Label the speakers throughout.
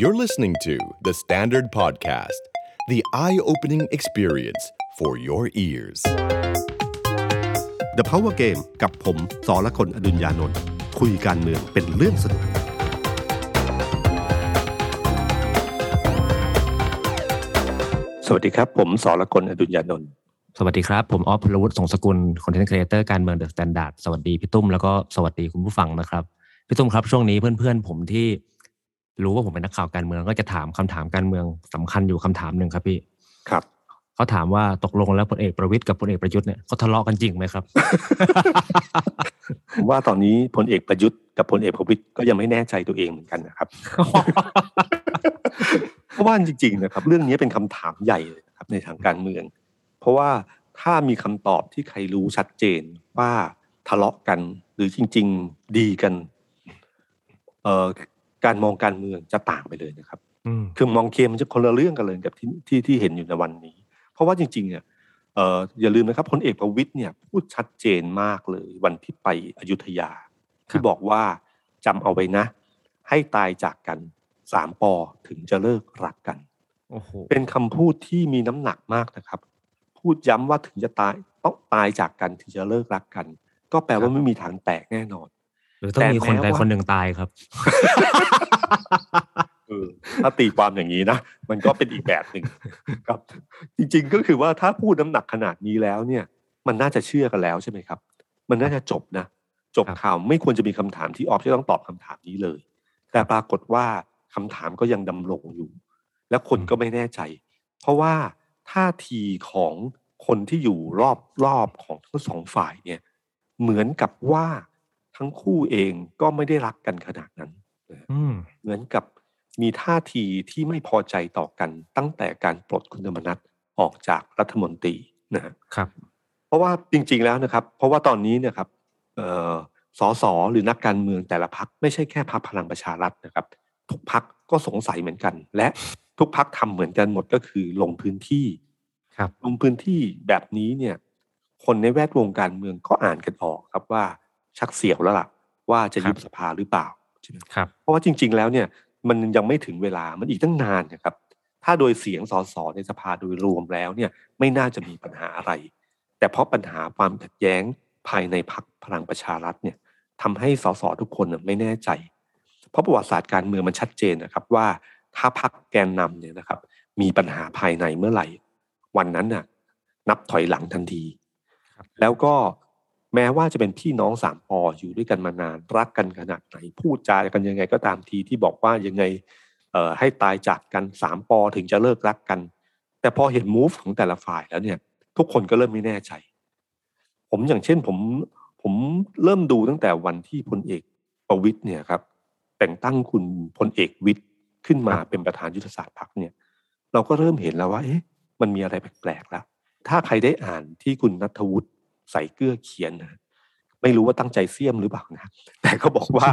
Speaker 1: You're listening to The Standard Podcast, the eye opening experience for your ears.
Speaker 2: The Power Game กับผมสอละคนอดุญญานนท์คุยการเมืองเป็นเรื่องสนุก สวัสดีครับ ผมสอละคนอดุญญานนท์
Speaker 3: สวัสดีครับ ผมออฟพลวุฒิสงสกุล content creator การเมือง The Standard สวัสดีพี่ตุ้มแล้วก็สวัสดีคุณผู้ฟังนะครับ พี่ตุ้มครับช่วงนี้เพื่อนๆ ผมที่ รู้ว่าผมเป็นนักข่าวการเมืองก็จะถามคำถามการเมืองสำคัญอยู่คำถามหนึ่งครับพี่
Speaker 2: ครับ
Speaker 3: เขาถามว่าตกลงแล้วพลเอกประวิตยกับพลเอกประยุทธ์เนี่ยเขาทะเลาะกันจริงไหมครับ
Speaker 2: ผมว่าตอนนี้พลเอกประยุทธ์กับพลเอกประวิตยก็ยังไม่แน่ใจตัวเองเหมือนกันนะครับเพราะว่าจริงๆนะครับ เรื่องนี้เป็นคำถามใหญ่เลยนะครับในทางการเมือง เพราะว่าถ้ามีคำตอบที่ใครรู้ชัดเจนว่าทะเลาะกันหรือจริง ๆ ดีกันเอ่อ การมองการเมืองจะต่างไปเลยนะครับ
Speaker 3: อืม
Speaker 2: คือมองเคมันจะคนละเรื่องกันเลยกับที่ที่ที่เห็นอยู่ในวันนี้ เพราะว่าจริงๆเนี่ยเอ่ออย่าลืมนะครับพลเอกประวิตยเนี่ยพูดชัดเจนมากเลยวันที่ไปอยุธยา ที่บอกว่าจำเอาไว้นะ ให้ตายจากกันสามปอถึงจะเลิกรักกัน
Speaker 3: โอ้โห
Speaker 2: เป็นคำพูดที่มีน้ำหนักมากนะครับ พูดย้ำว่าถึงจะตายต้องตายจากกันถึงจะเลิกรักกัน ก็แปลว่าไม่มีทางแตกแน่นอน
Speaker 3: หรือต้องมีคนใด
Speaker 2: แต่แม้ว่า
Speaker 3: คนหนึ่งตายครับ
Speaker 2: เออถ้าตีความอย่างนี้นะมันก็เป็นอีกแบบหนึ่งครับ จริงๆก็คือว่าถ้าพูดน้ำหนักขนาดนี้แล้วเนี่ย มันน่าจะเชื่อกันแล้วใช่ไหมครับ มันน่าจะจบนะ จบ
Speaker 3: ครับ
Speaker 2: ข่าวไม่ควรจะมีคำถามที่ออฟจะต้องตอบคำถามนี้เลย แต่ปรากฏว่าคำถามก็ยังดำรงอยู่ และคนก็ไม่แน่ใจ เพราะว่าท่าทีของคนที่อยู่รอบรอบของทั้งสองฝ่ายเนี่ย เหมือนกับว่า ทั้งคู่เองก็ไม่ได้รักกันขนาดนั้น
Speaker 3: อืม
Speaker 2: เหมือนกับมีท่าทีที่ไม่พอใจต่อกันตั้งแต่การปลดคุณธรรมนัฐออกจากรัฐมนตรีนะฮะ
Speaker 3: ครับ
Speaker 2: เพราะว่าจริง ๆแล้วนะครับ เพราะว่าตอนนี้เนะครับเอ่อสสหรือนักการเมืองแต่ละพักไม่ใช่แค่พักพลังประชารัฐนะครับ ทุกพักก็สงสัยเหมือนกัน และทุกพักทำเหมือนกันหมดก็คือลงพื้นที่
Speaker 3: ครับ
Speaker 2: ลงพื้นที่แบบนี้เนี่ย คนในแวดวงการเมืองก็อ่านกันออกครับว่า ชักเสียวแล้วล่ะ ว่าจะยุบ
Speaker 3: ครับ
Speaker 2: สภาหรือเปล่าใช่ไหม
Speaker 3: ครับ
Speaker 2: เพราะว่าจริง ๆ แล้วเนี่ยมันยังไม่ถึงเวลามันอีกตั้งนานนะครับ ถ้าโดยเสียงสสในสภาโดยรวมแล้วเนี่ยไม่น่าจะมีปัญหาอะไร แต่เพราะปัญหาความขัดแย้งภายในพรรคพลังประชารัฐเนี่ยทำให้สสทุกคนน่ะไม่แน่ใจ เพราะประวัติศาสตร์การเมืองมันชัดเจนนะครับว่าถ้าพรรคแกนนำเนี่ยนะครับ มีปัญหาภายในเมื่อไหร่ วันนั้นน่ะ นับถอยหลังทันที
Speaker 3: ครับ
Speaker 2: แล้วก็ แม้ว่าจะเป็นพี่น้องสามปออยู่ด้วยกันมานานรักกันขนาดไหนพูดจากันยังไงก็ตามทีที่บอกว่ายังไงเอ่อให้ตายจากกันสามปอถึงจะเลิกรักกัน แต่พอเห็นมูฟของแต่ละฝ่ายแล้วเนี่ยทุกคนก็เริ่มไม่แน่ใจ ผมอย่างเช่นผมผมเริ่มดูตั้งแต่วันที่พลเอกประวิตยเนี่ยครับแต่งตั้งคุณพลเอกวิทย์ขึ้นมาเป็นประธานยุทธศาสตร์พรรคเนี่ย เราก็เริ่มเห็นแล้วว่า เอ๊ะ มันมีอะไรแปลกๆแล้ว ถ้าใครได้อ่านที่คุณนัทวุฒิ ใส่เกลือเขียนนะไม่รู้ว่าตั้งใจเสียมหรือเปล่านะ แต่ก็บอกว่า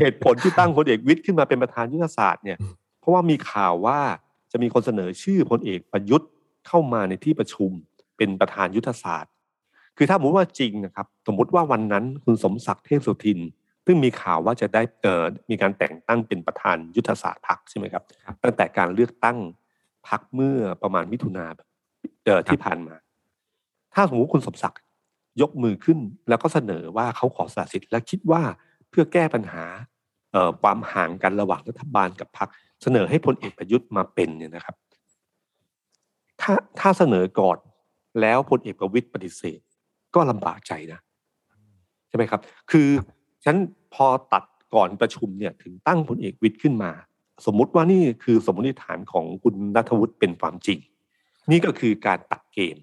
Speaker 2: เหตุผลที่ตั้งพลเอกวิทย์ขึ้นมาเป็นประธานยุทธศาสตร์เนี่ย เพราะว่ามีข่าวว่าจะมีคนเสนอชื่อพลเอกประยุทธ์เข้ามาในที่ประชุมเป็นประธานยุทธศาสตร์ คือถ้าสมมติว่าจริงนะครับ สมมติว่าวันนั้นคุณสมศักดิ์เทพสุทิน ซึ่งมีข่าวว่าจะได้เกิดมีการแต่งตั้งเป็นประธานยุทธศาสตร์พรรคใช่ไหมครับ
Speaker 3: ครับ
Speaker 2: ตั้งแต่การเลือกตั้งพรรคเมื่อประมาณมิถุนาเอ่อที่ผ่านมา ถ้าสมมติคุณสมศักดิ์ ยกมือขึ้นแล้วก็เสนอว่าเขาขอสละสิทธิ์และคิดว่าเพื่อแก้ปัญหาความห่างกันระหว่างรัฐบาลกับพรรคเสนอให้พลเอกประยุทธ์มาเป็นเนี่ยนะครับ ถ้าถ้าเสนอก่อนแล้วพลเอกประวิตยปฏิเสธ ก็ลำบากใจนะใช่ไหมครับ คือฉันพอตัดก่อนประชุมเนี่ยถึงตั้งพลเอกวิทย์ขึ้นมา สมมุติว่านี่คือสมมติฐานของคุณนัทวุฒิเป็นความจริง นี่ก็คือการตัดเกม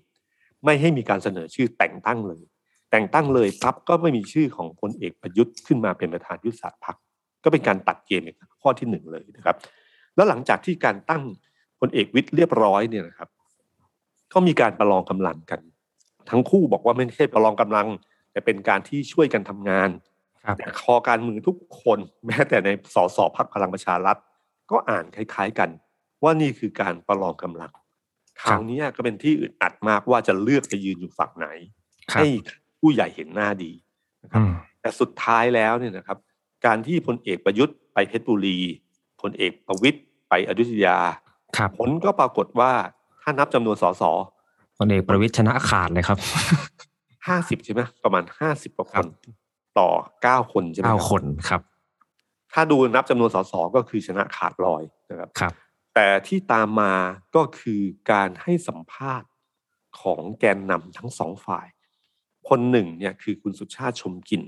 Speaker 2: ไม่ให้มีการเสนอชื่อแต่งตั้งเลย แต่งตั้งเลยปั๊บก็ไม่มีชื่อของพลเอกประยุทธ์ขึ้นมาเป็นประธานยุทธศาสตร์พรรคก็เป็นการตัดเกมอีกข้อที่หนึ่งเลยนะครับ แล้วหลังจากที่การตั้งพลเอกวิทย์เรียบร้อยเนี่ยนะครับ ก็มีการประลองกำลังกัน ทั้งคู่บอกว่าไม่ใช่ประลองกำลัง แต่เป็นการที่ช่วยกันทำงาน
Speaker 3: ครับ
Speaker 2: แต่คอการเมืองทุกคนแม้แต่ในสสพักพลังประชารัฐก็อ่านคล้าย ๆกัน ว่านี่คือการประลองกำลัง คราวนี้ก็เป็นที่อึดอัดมากว่าจะเลือกจะยืนอยู่ฝั่งไหน
Speaker 3: ครับ
Speaker 2: ให้ผู้ใหญ่เห็นหน้าดีนะครับ
Speaker 3: อืม
Speaker 2: แต่สุดท้ายแล้วเนี่ยนะครับ การที่พลเอกประยุทธ์ไปเพชรบุรีพลเอกประวิตยไปอยุธยา
Speaker 3: ครับ
Speaker 2: ผลก็ปรากฏว่าถ้านับจำนวนสส
Speaker 3: พลเอกประวิตยชนะขาดเลยครับ
Speaker 2: ห้าสิบใช่ไหมประมาณห้าสิบกว่าค
Speaker 3: ครั
Speaker 2: น
Speaker 3: บ
Speaker 2: ต่อเก้าคนใช่ไหม
Speaker 3: เก้า
Speaker 2: รับ
Speaker 3: คนครับ
Speaker 2: ถ้าดูนับจำนวนสสก็คือชนะขาดลอยนะครับ
Speaker 3: ครับ
Speaker 2: แต่ที่ตามมาก็คือการให้สัมภาษณ์ของแกนนำทั้งสองฝ่าย คนหนึ่งเนี่ยคือคุณสุชาติชมกลิน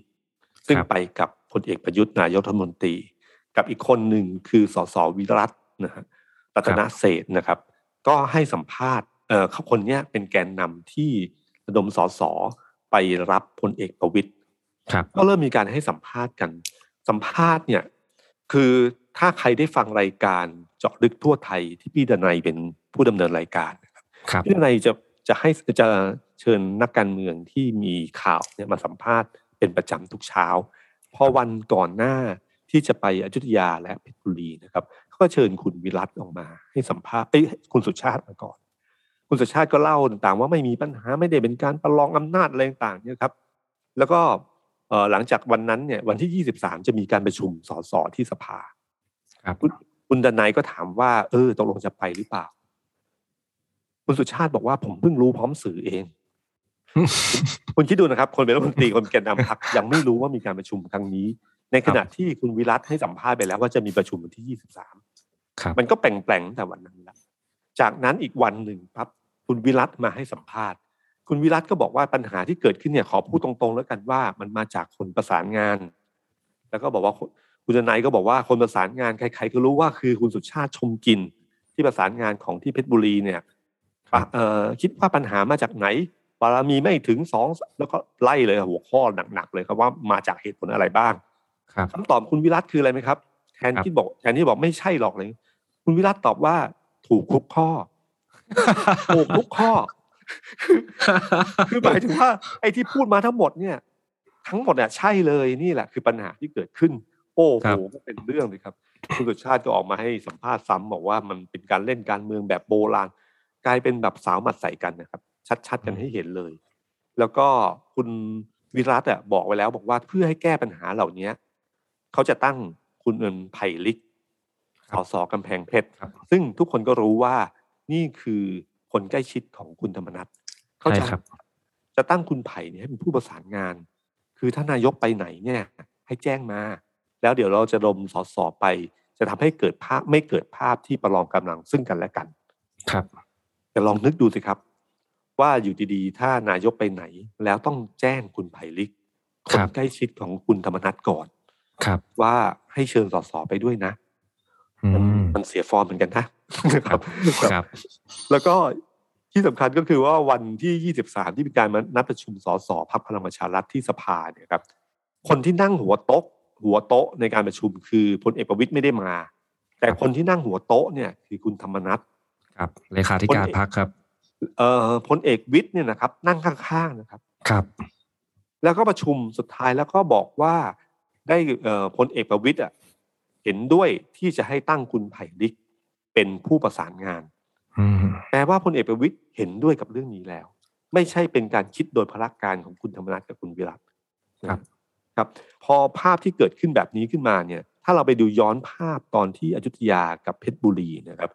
Speaker 2: ซึ่ง
Speaker 3: ครับ
Speaker 2: ไปกับพลเอกประยุทธ์นายกรัฐมนตรี กับอีกคนหนึ่งคือสสวิรัตนะฮะรัตนเศรษฐ์นะครับ ก็ให้สัมภาษณ์เอ่อเขาคนเนี้ยเป็นแกนนำที่ระดมสสไปรับพลเอกประวิตย
Speaker 3: ครับ
Speaker 2: ก็เริ่มมีการให้สัมภาษณ์กัน สัมภาษณ์เนี่ย คือ ถ้าใครได้ฟังรายการเจาะลึกทั่วไทยที่พี่ดนัยเป็นผู้ดำเนินรายการนะครับ
Speaker 3: ครับ
Speaker 2: พี่ดนัยจะจะให้จะเชิญนักการเมืองที่มีข่าวเนี่ยมาสัมภาษณ์เป็นประจำทุกเช้า พอวันก่อนหน้าที่จะไปอยุธยาและเพชรบุรีนะครับเขาก็เชิญคุณวิรัตออกมา ให้สัมภาษณ์เอ้ยคุณสุชาติมาก่อน คุณสุชาติก็เล่าต่างๆ ว่าไม่มีปัญหาไม่ได้เป็นการประลองอำนาจอะไรต่างๆเนี่ยครับ แล้วก็เอ่อหลังจากวันนั้นเนี่ยวันที่ 23 จะมีการประชุมสสที่สภา
Speaker 3: ครับ
Speaker 2: คุณคุณดนัยก็ถามว่า เออตกลงจะไปหรือเปล่า คุณสุชาติบอกว่าผมเพิ่งรู้พร้อมสื่อเอง คุณคิดดูนะครับ คนเป็นรัฐมนตรีคนแกนนำพรรคยังไม่รู้ว่ามีการประชุมครั้งนี้ ในขณะที่คุณวิรัตให้สัมภาษณ์ไปแล้วว่าจะมีประชุมวันที่23
Speaker 3: ครับ
Speaker 2: มันก็แปลงๆตั้งแต่วันนั้นแล้วจากนั้นอีกวันหนึ่งครับ คุณวิรัตมาให้สัมภาษณ์ คุณวิรัตก็บอกว่าปัญหาที่เกิดขึ้นเนี่ยขอพูดตรงๆ แล้วกันว่า มันมาจากคนประสานงาน แล้วก็บอกว่า คุณคุณนายก็บอกว่าคนประสานงานใคร ๆ ก็รู้ว่าคือคุณสุชาติชมกิน ที่ประสานงานของที่เพชรบุรีเนี่ย
Speaker 3: ครับ
Speaker 2: เอ่อคิดว่าปัญหามาจากไหนบารมีไม่ถึงสองแล้วก็ไล่เลยหัวข้อหนักๆเลยครับว่ามาจากเหตุผลอะไรบ้าง
Speaker 3: ครับ
Speaker 2: คำตอบคุณวิรัตคืออะไรไหมครับแทน
Speaker 3: ครับ
Speaker 2: ที่บอกแทนที่บอกไม่ใช่หรอกเลย คุณวิรัตตอบว่าถูกทุกข้อถูกทุกข้อ คือหมายถึงว่า ไอ้ที่พูดมาทั้งหมดเนี่ย ทั้งหมดเนี่ยใช่เลยนี่แหละคือปัญหาที่เกิดขึ้น โอ้
Speaker 3: ครั
Speaker 2: โห
Speaker 3: บ
Speaker 2: ก็เป็นเรื่องเลยครับคุณสุชาติก็ออกมาให้สัมภาษณ์ซ้ำบอกว่ามันเป็นการเล่นการเมืองแบบโบราณกลายเป็นแบบสาวหมัดใส่กันนะครับ ชัดๆกันให้เห็นเลย แล้วก็คุณวิรัตอะบอกไว้แล้วบอกว่าเพื่อให้แก้ปัญหาเหล่านี้เขาจะตั้งคุณเอิญไผ่ลิกสสกำแพงเพชร
Speaker 3: ครับ
Speaker 2: ซึ่งทุกคนก็รู้ว่านี่คือคนใกล้ชิดของคุณธรรมนัฐเขา
Speaker 3: ใช่
Speaker 2: จะ
Speaker 3: ครับ
Speaker 2: จะตั้งคุณไผ่เนี่ยให้เป็นผู้ประสานงาน คือถ้านายกไปไหนเนี่ย ให้แจ้งมา แล้วเดี๋ยวเราจะรมสอสอไป จะทำให้เกิดภาพไม่เกิดภาพที่ประลองกำลังซึ่งกันและกัน
Speaker 3: ครับ
Speaker 2: แต่ลองนึกดูสิครับ ว่าอยู่ดีๆ ถ้านายกไปไหน แล้วต้องแจ้งคุณไผ่ลิกค
Speaker 3: ครั
Speaker 2: น
Speaker 3: บ
Speaker 2: ใกล้ชิดของคุณธรรมนัฐก่อน
Speaker 3: ครับ
Speaker 2: ว่าให้เชิญสสไปด้วยนะ
Speaker 3: อืม
Speaker 2: มันเสียฟอร์มเหมือนกันนะ
Speaker 3: ครับครับ
Speaker 2: แล้วก็ที่สำคัญก็คือว่าวันที่ 23 ที่มีการมานัดประชุมสสพักพลังประชารัฐที่สภาเนี่ยครับ คนที่นั่งหัวโต๊ะ หัวโต๊ะในการประชุมคือพลเอกประวิตยไม่ได้มา แต่คนที่นั่งหัวโต๊ะเนี่ยคือคุณธรรมนัฐ
Speaker 3: ครับเลขาธิการพักครับ
Speaker 2: เอ่อพลเอกวิทย์เนี่ยนะครับ นั่งข้างๆนะครับ
Speaker 3: ครับ
Speaker 2: แล้วก็ประชุมสุดท้ายแล้วก็บอกว่าได้เอ่อพลเอกประวิตยอะเห็นด้วยที่จะให้ตั้งคุณไผ่ลิกเป็นผู้ประสานงาน
Speaker 3: อืม
Speaker 2: แปลว่าพลเอกประวิตยเห็นด้วยกับเรื่องนี้แล้ว ไม่ใช่เป็นการคิดโดยพละการของคุณธรรมนัฐกับคุณวิรัต
Speaker 3: ครับ
Speaker 2: ครับพอภาพที่เกิดขึ้นแบบนี้ขึ้นมาเนี่ย ถ้าเราไปดูย้อนภาพตอนที่อยุธยากับเพชรบุรีนะครับ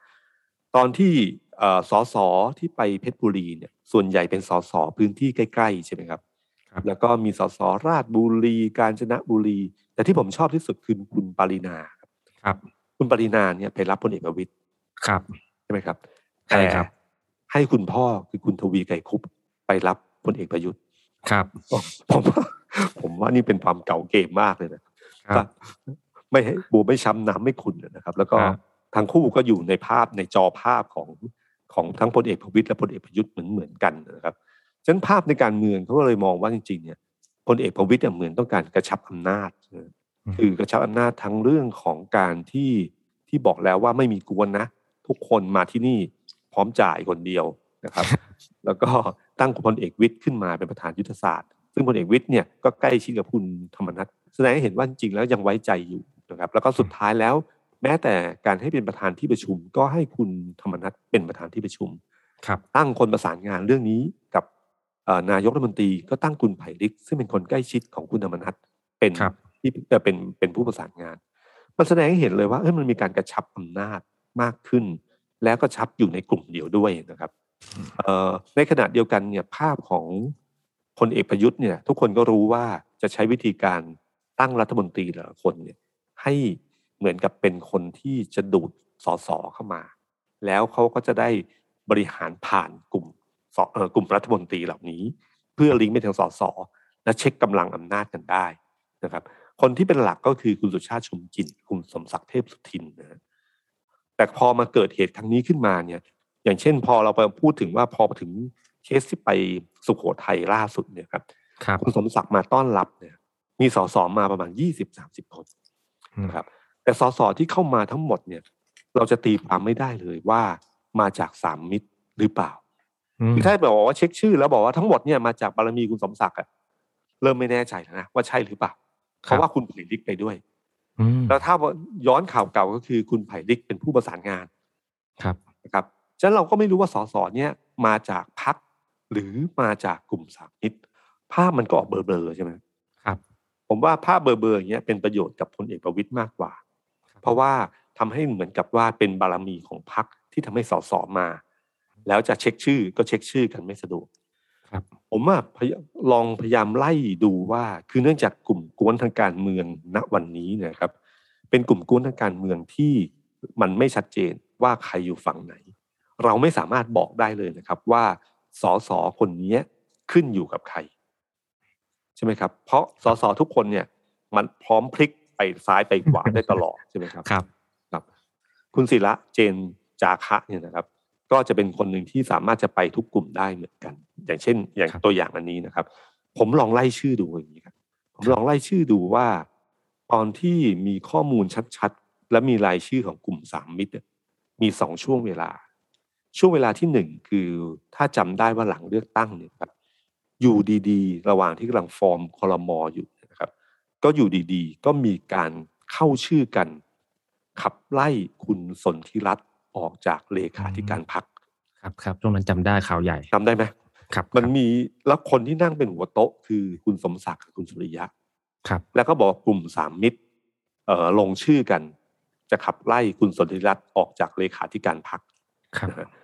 Speaker 2: ตอนที่เอ่อสสที่ไปเพชรบุรีเนี่ยส่วนใหญ่เป็นสสพื้นที่ใกล้ๆใช่ไหมครับ
Speaker 3: ครับ
Speaker 2: แล้วก็มีสสราชบุรี กาญจนบุรี แต่ที่ผมชอบที่สุดคือคุณปรินาครับ
Speaker 3: ครับ
Speaker 2: คุณปรินาเนี่ยไปรับพลเอกประวิตย
Speaker 3: ครับ
Speaker 2: ใช่ไหมครับ
Speaker 3: ใช่ครับ
Speaker 2: แต่ให้คุณพ่อคือคุณทวีไกรคุปไปรับพลเอกประยุทธ์
Speaker 3: ครับ
Speaker 2: ผมว่า ผมว่านี่เป็นความเก่าเกมมากเลยนะครับไม่ให้บัวไม่ช้ำน้ำไม่ขุ่นนะครับ แล้วก็
Speaker 3: ครับ
Speaker 2: ทั้งคู่ก็อยู่ในภาพในจอภาพของของทั้งพลเอกประวิตยและพลเอกประยุทธ์เหมือนเหมือนกันนะครับฉะนั้นภาพในการเมืองเขาก็เลยมองว่าจริงๆเนี่ยพลเอกประวิตยเนี่ยเหมือนต้องการกระชับอำนาจนะ
Speaker 3: อืม
Speaker 2: คือกระชับอำนาจทั้งเรื่องของการที่ที่บอกแล้วว่าไม่มีกวนนะ ทุกคนมาที่นี่พร้อมจ่ายคนเดียวนะครับ แล้วก็ตั้งพลเอกวิทย์ขึ้นมาเป็นประธานยุทธศาสตร์ ซึ่งพลเอกวิทย์เนี่ยก็ใกล้ชิดกับคุณธรรมนัฐแสดงให้เห็นว่าจริงๆแล้วยังไว้ใจอยู่นะครับ แล้วก็สุดท้ายแล้ว แม้แต่การให้เป็นประธานที่ประชุม ก็ให้คุณธรรมนัฐเป็นประธานที่ประชุม
Speaker 3: ครับ
Speaker 2: ตั้งคนประสานงานเรื่องนี้กับเอ่อนายกรัฐมนตรีก็ตั้งคุณไผ่ลิก ซึ่งเป็นคนใกล้ชิดของคุณธรรมนัฐเป็น
Speaker 3: ครับ
Speaker 2: ที่เอ่อเป็นเป็นผู้ประสานงานมันแสดงให้เห็นเลยว่าเอ้ยมันมีการกระชับอำนาจมากขึ้น แล้วก็ชับอยู่ในกลุ่มเดียวด้วยนะครับเอ่อในขณะเดียวกันเนี่ยภาพของพ ลเอกประยุทธ์เนี่ยทุกคนก็รู้ว่าจะใช้วิธีการตั้งรัฐมนตรีแต่ละคนเนี่ยให้เหมือนกับเป็นคนที่จะดูดสสเข้ามา แล้วเขาก็จะได้บริหารผ่านกลุ่มสออกลุ่มรัฐมนตรีเหล่านี้ เพื่อลิงก์ไปถึงสสและเช็คกำลังอำนาจกันได้นะครับคนที่เป็นหลักก็คือคุณสุชาติชมกินคุณสมศักดิ์เทพสุทินนะฮะแต่พอมาเกิดเหตุครั้งนี้ขึ้นมาเนี่ยอย่างเช่นพอเราไปพูดถึงว่าพอถึง เคสที่ไปสุโขทัยล่าสุดเนี่ยครับ
Speaker 3: ครับ
Speaker 2: คุณสมศักดิ์มาต้อนรับเนี่ยมีสสมาประมาณยี่สิบสามสิบคนนะครับ แต่สสที่เข้ามาทั้งหมดเนี่ย เราจะตีความไม่ได้เลยว่ามาจากสามมิตรหรือเปล่า
Speaker 3: อืม
Speaker 2: คือถ้าบอกว่าเช็คชื่อแล้วบอกว่าทั้งหมดเนี่ยมาจากบารมีคุณสมศักดิ์อะเริ่มไม่แน่ใจแล้วนะว่าใช่หรือเปล่าเพราะว่าคุณไผ่ลิกไปด้วย
Speaker 3: อืม
Speaker 2: แล้วถ้าย้อนข่าวเก่าก็คือคุณไผ่ลิกเป็นผู้ประสานงาน
Speaker 3: ครับ
Speaker 2: นะครับฉะนั้นเราก็ไม่รู้ว่าสสเนี่ยมาจากพัก หรือมาจากกลุ่มสามมิตรภาพมันก็ออกเบลอๆใช่ไหม
Speaker 3: ครับ
Speaker 2: ผมว่าภาพเบลอๆอย่างเงี้ยเป็นประโยชน์กับพลเอกประวิตยมากกว่า เพราะว่าทำให้เหมือนกับว่าเป็นบารมีของพรรคที่ทำให้สสมา แล้วจะเช็คชื่อก็เช็คชื่อกันไม่สะดวก
Speaker 3: ครับ
Speaker 2: ผมว่าพยลองพยายามไล่ดูว่าคือเนื่องจากกลุ่มกวนทางการเมืองณวันนี้เนยครับ เป็นกลุ่มกวนทางการเมืองที่มันไม่ชัดเจนว่าใครอยู่ฝั่งไหน เราไม่สามารถบอกได้เลยนะครับว่า สสคนนี้ขึ้นอยู่กับใคร ใช่ไหมครับ เพราะสสทุกคนเนี่ย มันพร้อมพลิกไปซ้ายไปขวาได้ตลอดใช่ไหมครับ
Speaker 3: ครับ
Speaker 2: ครับ คุณศิระเจนจาคะเนี่ยนะครับ ก็จะเป็นคนหนึ่งที่สามารถจะไปทุกกลุ่มได้เหมือนกัน อย่างเช่น อย่าง
Speaker 3: ครับ
Speaker 2: ตัวอย่างอันนี้นะครับ ผมลองไล่ชื่อดูอย่างนี้ครับผมลองไล่ชื่อดูว่า ตอนที่มีข้อมูลชัดๆและมีรายชื่อของกลุ่มสามมิตรเนี่ยมีสองช่วงเวลา ช่วงเวลาที่หนึ่งคือถ้าจำได้ว่าหลังเลือกตั้งเนี่ยครับอยู่ดีๆ ระหว่างที่กำลังฟอร์มคอรมออยู่นะครับ ก็อยู่ดีๆ ก็มีการเข้าชื่อกัน ขับไล่คุณสนธิรัตน์ออกจากเลขาธิการพรรค
Speaker 3: ครับครับช่วงนั้นจำได้ข่าวใหญ่
Speaker 2: จำได้ไหม
Speaker 3: ครับ
Speaker 2: มันมีแล้วคนที่นั่งเป็นหัวโต๊ะ คือคุณสมศักดิ์กับคุณสุริยะ
Speaker 3: ครับ
Speaker 2: แล้วก็บอกว่ากลุ่มสามมิตรเอ่อลงชื่อกัน จะขับไล่คุณสนธิรัตน์ออกจากเลขาธิการพรรค
Speaker 3: ครับ
Speaker 2: นะฮะเอ่อ